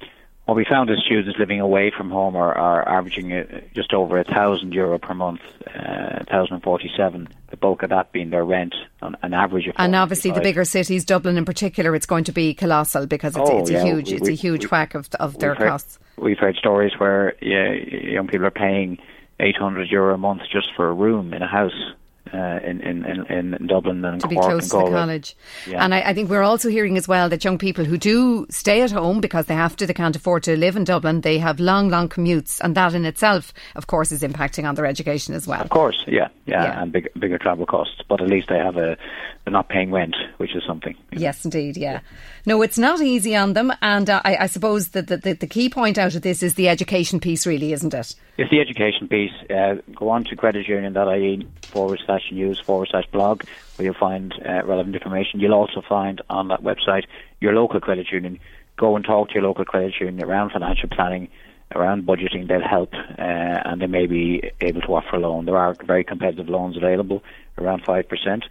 what we found is students living away from home are, are averaging uh, just over a thousand euro per month, uh, thousand forty-seven. The bulk of that being their rent, on an average of. And obviously, the bigger cities, Dublin in particular, it's going to be colossal because it's, oh, it's yeah, a huge, we, it's a huge we, whack of of their heard, costs. We've heard stories where yeah, young people are paying eight hundred euro a month just for a room in a house uh, in, in, in, in Dublin and to Cork be close and to the college. Yeah. And I, I, think we're also hearing as well that young people who do stay at home because they have to, they can't afford to live in Dublin, they have long, long commutes, and that in itself, of course, is impacting on their education as well. Of course, yeah, yeah, Yeah. and big, bigger travel costs. But at least they have a, they're not paying rent, which is something. Yes, indeed, yeah. No, it's not easy on them, and uh, I, I suppose that the, the, the key point out of this is the education piece, really, isn't it? It's the education piece. Uh, go on to creditunion.ie forward slash news forward slash blog where you'll find uh, relevant information. You'll also find on that website your local credit union. Go and talk to your local credit union around financial planning, around budgeting. They'll help uh, and they may be able to offer a loan. There are very competitive loans available, around 5%.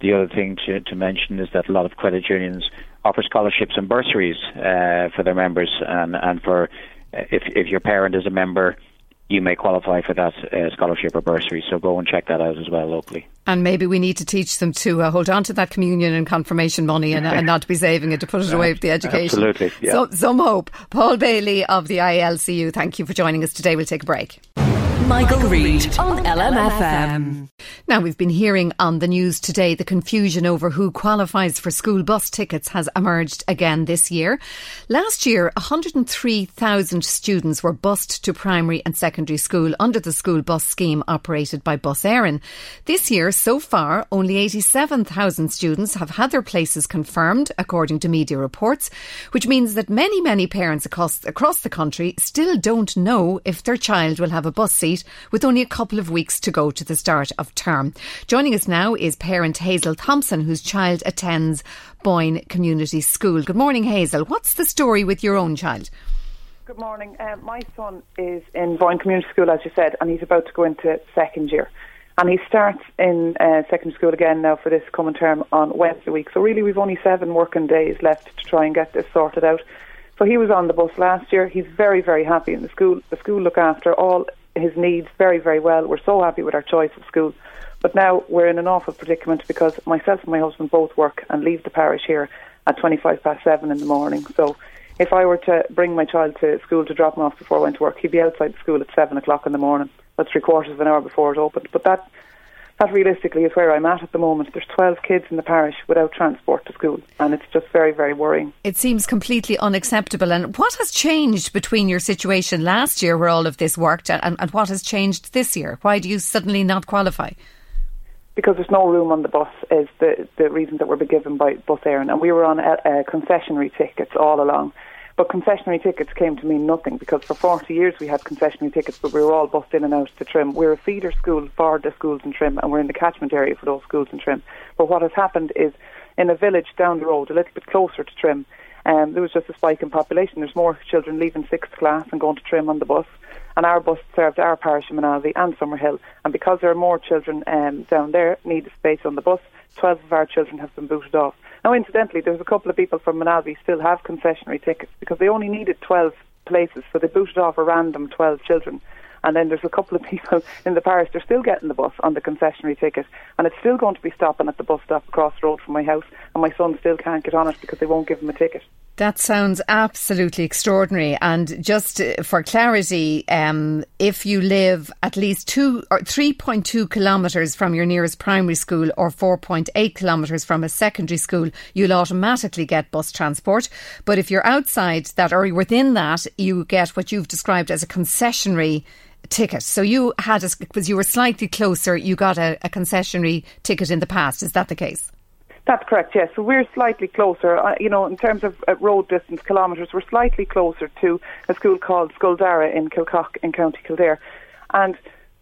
The other thing to, to mention is that a lot of credit unions offer scholarships and bursaries uh, for their members and, and for uh, if, if your parent is a member you may qualify for that uh, scholarship or bursary. So go and check that out as well locally. And maybe we need to teach them to uh, hold on to that communion and confirmation money and, and not to be saving it to put it away with the (laughs) education. Absolutely. Yeah. So, some hope. Paul Bailey of the ILCU, thank you for joining us today. We'll take a break. Michael, Reade on LMFM. Now, we've been hearing on the news today the confusion over who qualifies for school bus tickets has emerged again this year. Last year, 103,000 students were bused to primary and secondary school under the school bus scheme operated by Bus Éireann. This year, so far, only 87,000 students have had their places confirmed, according to media reports, which means that many, many parents across, across the country still don't know if their child will have a bus seat with only a couple of weeks to go to the start of term. Joining us now is parent Hazel Thompson, whose child attends Boyne Community School. Good morning, Hazel. What's the story with your own child? Good morning. Um, my son is in Boyne Community School, as you said, and he's about to go into second year. And he starts in uh, secondary school again now for this coming term on Wednesday week. So really, we've only seven working days left to try and get this sorted out. So he was on the bus last year. He's very, very happy in the school. The school look after all his needs very, very well. We're so happy with our choice of school. But now we're in an awful predicament because myself and my husband both work and leave the parish here at 25 past seven in the morning. So if I were to bring my child to school to drop him off before I went to work, he'd be outside the school at seven o'clock in the morning. That's three quarters of an hour before it opened. But that that realistically is where I'm at at the moment. There's 12 kids in the parish without transport to school, and it's just very, very worrying. It seems completely unacceptable. And what has changed between your situation last year, where all of this worked, and, and what has changed this year? Why do you suddenly not qualify? Because there's no room on the bus is the the reason that we're being given by Bus Éireann, and we were on a, a concessionary tickets all along. But concessionary tickets came to mean nothing because for 40 years we had concessionary tickets, but we were all bussed in and out to Trim. We're a feeder school for the schools in Trim, and we're in the catchment area for those schools in Trim. But what has happened is in a village down the road, a little bit closer to Trim, um, there was just a spike in population. There's more children leaving sixth class and going to Trim on the bus. And our bus served our parish in Moynalvey and Summerhill. And because there are more children um, down there, need space on the bus, 12 of our children have been booted off. Now, incidentally, there's a couple of people from Moynalvey still have concessionary tickets because they only needed 12 places. So they booted off a random 12 children. And then there's a couple of (laughs) people in the parish, they're still getting the bus on the concessionary ticket. And it's still going to be stopping at the bus stop across the road from my house. And my son still can't get on it because they won't give him a ticket. That sounds absolutely extraordinary. And just uh, for clarity, um, if you live at least two or 3.2 kilometres from your nearest primary school or 4.8 kilometres from a secondary school, you'll automatically get bus transport. But if you're outside that or within that, you get what you've described as a concessionary ticket. So you had, because you were slightly closer, you got a, a concessionary ticket in the past. Is that the case? That's correct, yes. So we're slightly closer, uh, you know, in terms of uh, road distance, kilometres, we're slightly closer to a school called Scoil Dara in Kilcock in County Kildare. And,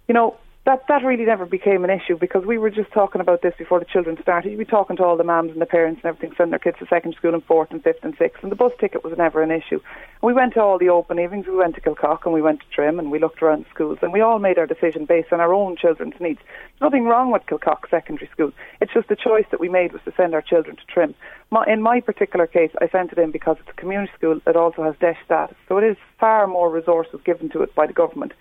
you know, that that really never became an issue because we were just talking about this before the children started. You'd be talking to all the mums and the parents and everything, sending their kids to secondary school in fourth and fifth and sixth, and the bus ticket was never an issue. And we went to all the open evenings. We went to Kilcock and we went to Trim and we looked around schools and we all made our decision based on our own children's needs. Nothing wrong with Kilcock Secondary School. It's just the choice that we made was to send our children to Trim. My, in my particular case, I sent it in because it's a community school that also has DEIS status, so it is far more resources given to it by the government.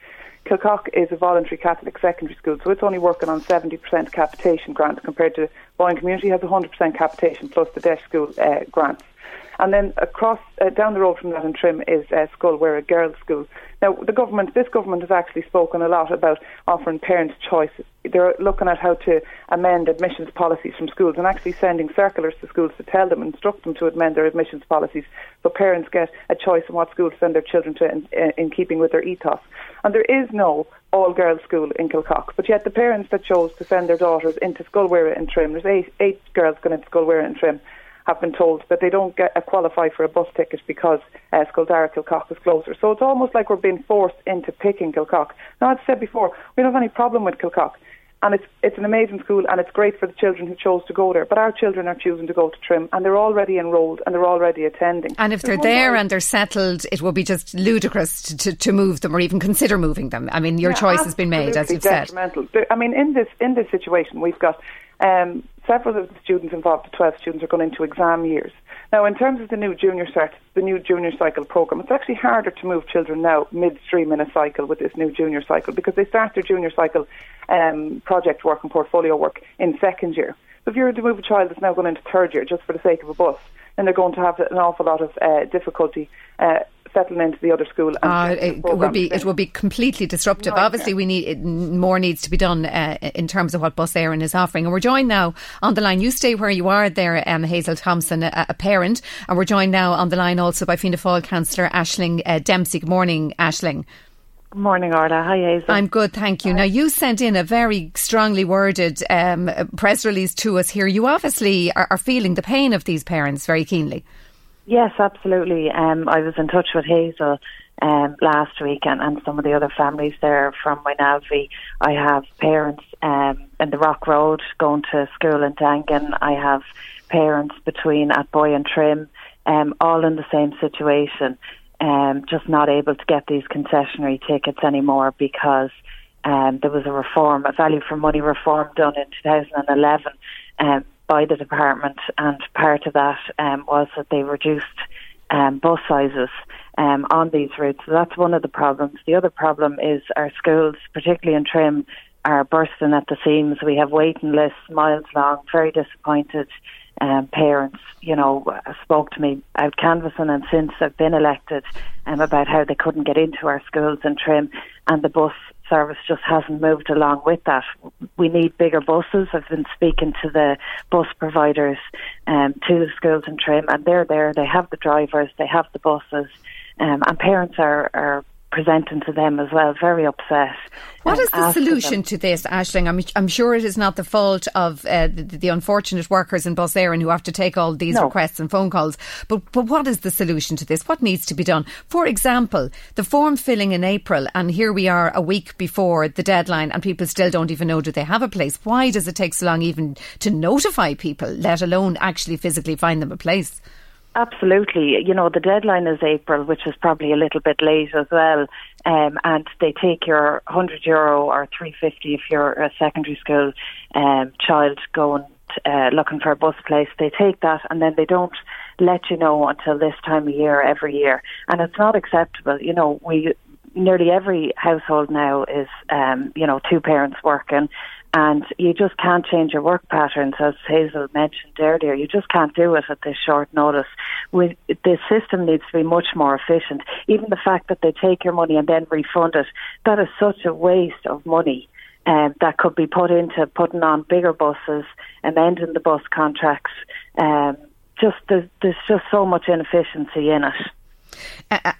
Kilcock is a voluntary Catholic secondary school, so it's only working on 70% capitation grant compared to Boyne Community has 100% capitation plus the DEIS school uh, grants. And then across uh, down the road from that in Trim is uh, Scoil Mhuire a girls' school. Now, the government, this government has actually spoken a lot about offering parents choice. They're looking at how to amend admissions policies from schools and actually sending circulars to schools to tell them, instruct them to amend their admissions policies so parents get a choice in what school to send their children to in, in keeping with their ethos. And there is no all girls school in Kilcock, but yet the parents that chose to send their daughters into Scoil Mhuire in Trim, there's eight, eight girls going into Scoil Mhuire in Trim, have been told that they don't get a qualify for a bus ticket because uh, Scoil Dara Kilcock is closer. So it's almost like we're being forced into picking Kilcock. Now, I've said before, we don't have any problem with Kilcock. And it's it's an amazing school, and it's great for the children who chose to go there. But our children are choosing to go to Trim, and they're already enrolled, and they're already attending. And if they're there and they're settled, it will be just ludicrous to, to, to move them or even consider moving them. I mean, your yeah, choice has been made, as you've said. I mean, in this in this situation, we've got um, several of the students involved, the 12 students, are going into exam years. Now, in terms of the new junior cert, the new junior cycle program, it's actually harder to move children now midstream in a cycle with this new junior cycle because they start their junior cycle um, project work and portfolio work in second year. So if you were to move a child that's now going into third year just for the sake of a bus, then they're going to have an awful lot of uh, difficulty uh, settling into the other school. Uh, it would be it would be completely disruptive. Obviously, we need it, more needs to be done uh, in terms of what Bus Éireann is offering. And we're joined now on the line. You stay where you are there, um, Hazel Thompson, a, a, parent, and we're joined now on the line also by Fianna Fáil councillor Ashling uh, Dempsey. Good morning, Ashling. Good morning, Orla. Hi, Hazel. I'm good, thank you. Hi. Now, you sent in a very strongly worded um, press release to us here. You obviously are, are feeling the pain of these parents very keenly. Yes, absolutely. Um, I was in touch with Hazel um, last week and, and some of the other families there from Moynalvey. I have parents um, in the Rock Road going to school in Dangan. I have parents between Athboy and Trim, um, all in the same situation, um, just not able to get these concessionary tickets anymore because um, there was a reform, a value for money reform done in 2011. Um, by the department, and part of that um, was that they reduced um, bus sizes um, on these routes. So that's one of the problems. The other problem is our schools, particularly in Trim, are bursting at the seams. We have waiting lists miles long, very disappointed. Um, parents, you know, spoke to me out canvassing and since I've been elected um, about how they couldn't get into our schools in Trim and the bus service just hasn't moved along with that. We need bigger buses. I've been speaking to the bus providers um, to the schools in Trim, and they're there. They have the drivers, they have the buses, um, and parents are, are presenting to them as well, very upset. What is the solution them. to this, Ashling? I'm, I'm, sure it is not the fault of uh, the, the, unfortunate workers in Bus Éireann who have to take all these no. requests and phone calls, but, but what is the solution to this? What needs to be done? For example, the form filling in April, and here we are a week before the deadline, and people still don't even know do they have a place. Why does it take so long even to notify people, let alone actually physically find them a place? Absolutely. You know, the deadline is April, which is probably a little bit late as well. Um, and they take your 100 euro or 350 if you're a secondary school um, child going uh, looking for a bus place. They take that and then they don't let you know until this time of year every year, and it's not acceptable. You know, we nearly every household now is, um, you know, two parents working, and you just can't change your work patterns, as Hazel mentioned earlier. You just can't do it at this short notice. We, the system needs to be much more efficient. Even the fact that they take your money and then refund it, that is such a waste of money. Um, that could be put into putting on bigger buses, amending the bus contracts. Um, just there's, there's just so much inefficiency in it.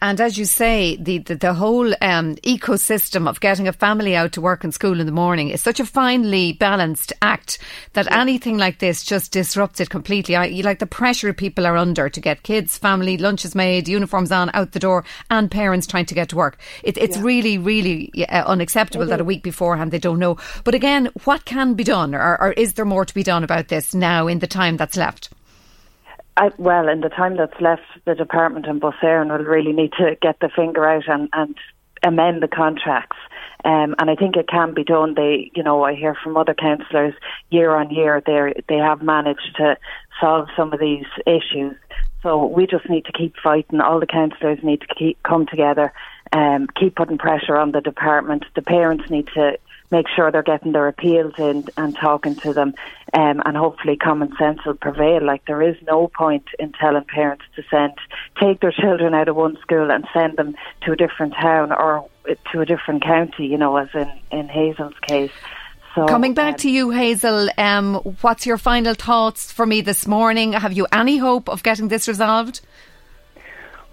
And as you say, the the, the whole um, ecosystem of getting a family out to work and school in the morning is such a finely balanced act that yeah. anything like this just disrupts it completely. I, like the pressure people are under to get kids, family, lunches made, uniforms on, out the door, and parents trying to get to work. It, it's yeah. really, really uh, unacceptable that a week beforehand they don't know. But again, what can be done, or, or is there more to be done about this now in the time that's left? Well, in the time that's left, the department and Bus will really need to get the finger out and, and amend the contracts. Um, and I think it can be done. They, you know, I hear from other councillors year on year they they have managed to solve some of these issues. So we just need to keep fighting. All the councillors need to keep come together, um, keep putting pressure on the department. The parents need to make sure they're getting their appeals in and talking to them, um, and hopefully common sense will prevail. Like there is no point in telling parents to send take their children out of one school and send them to a different town or to a different county. You know, as in in Hazel's case. So, Coming back um, to you, Hazel, um, what's your final thoughts for me this morning? Have you any hope of getting this resolved?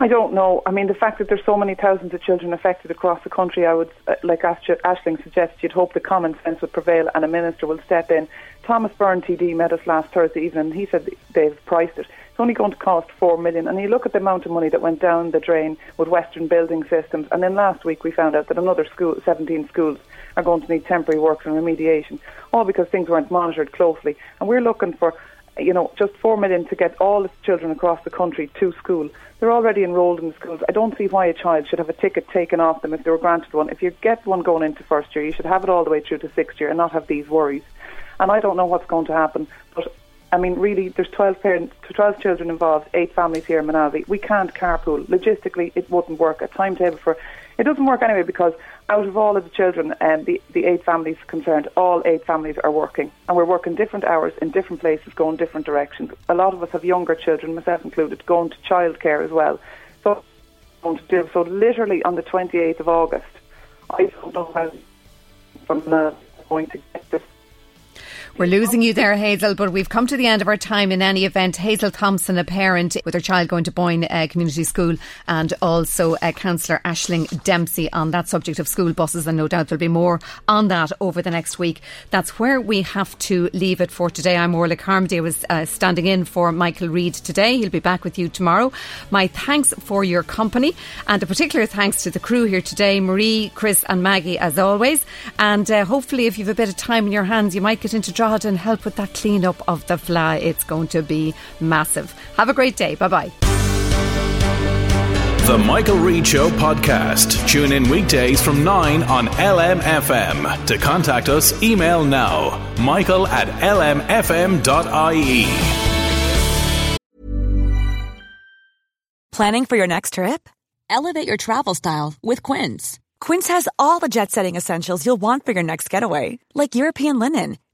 I don't know. I mean, the fact that there's so many thousands of children affected across the country, I would, uh, like Ashling suggests, you'd hope the common sense would prevail and a minister will step in. Thomas Byrne TD met us last Thursday evening. He said they've priced it. It's only going to cost four million. And you look at the amount of money that went down the drain with Western Building Systems. And then last week we found out that another school, 17 schools, are going to need temporary works and remediation, all because things weren't monitored closely. And we're looking for you know, just four million to get all its children across the country to school. They're already enrolled in schools. I don't see why a child should have a ticket taken off them if they were granted one. If you get one going into first year, you should have it all the way through to sixth year and not have these worries. And I don't know what's going to happen, but I mean, really, there's 12 parents, 12 children involved, eight families here in Moynalvey. We can't carpool. Logistically, it wouldn't work. A timetable for it doesn't work anyway because out of all of the children, um, the, the eight families concerned, all eight families are working. And we're working different hours in different places, going different directions. A lot of us have younger children, myself included, going to childcare as well. So, so literally on the 28th of August. I don't know how from the going to get this we're losing you there, Hazel, but we've come to the end of our time in any event. Hazel Thompson, a parent with her child going to Boyne uh, Community School, and also uh, Councillor Ashling Dempsey on that subject of school buses, and no doubt there'll be more on that over the next week. That's where we have to leave it for today. I'm Orla Carmody. I was uh, standing in for Michael Reade today. He'll be back with you tomorrow. My thanks for your company, and a particular thanks to the crew here today Marie, Chris, and Maggie, as always. And uh, hopefully, if you've a bit of time in your hands, you might get into Drogheda and help with that cleanup of the Fleadh. It's going to be massive. Have a great day. Bye bye. The Michael Reade Show podcast. Tune in weekdays from 9 on LMFM. To contact us, email now michael at lmfm.ie. Planning for your next trip? Elevate your travel style with Quince. Quince has all the jet setting essentials you'll want for your next getaway, like European linen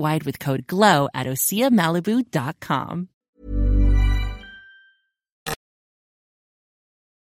site-wide with code GLOW at OseaMalibu.com.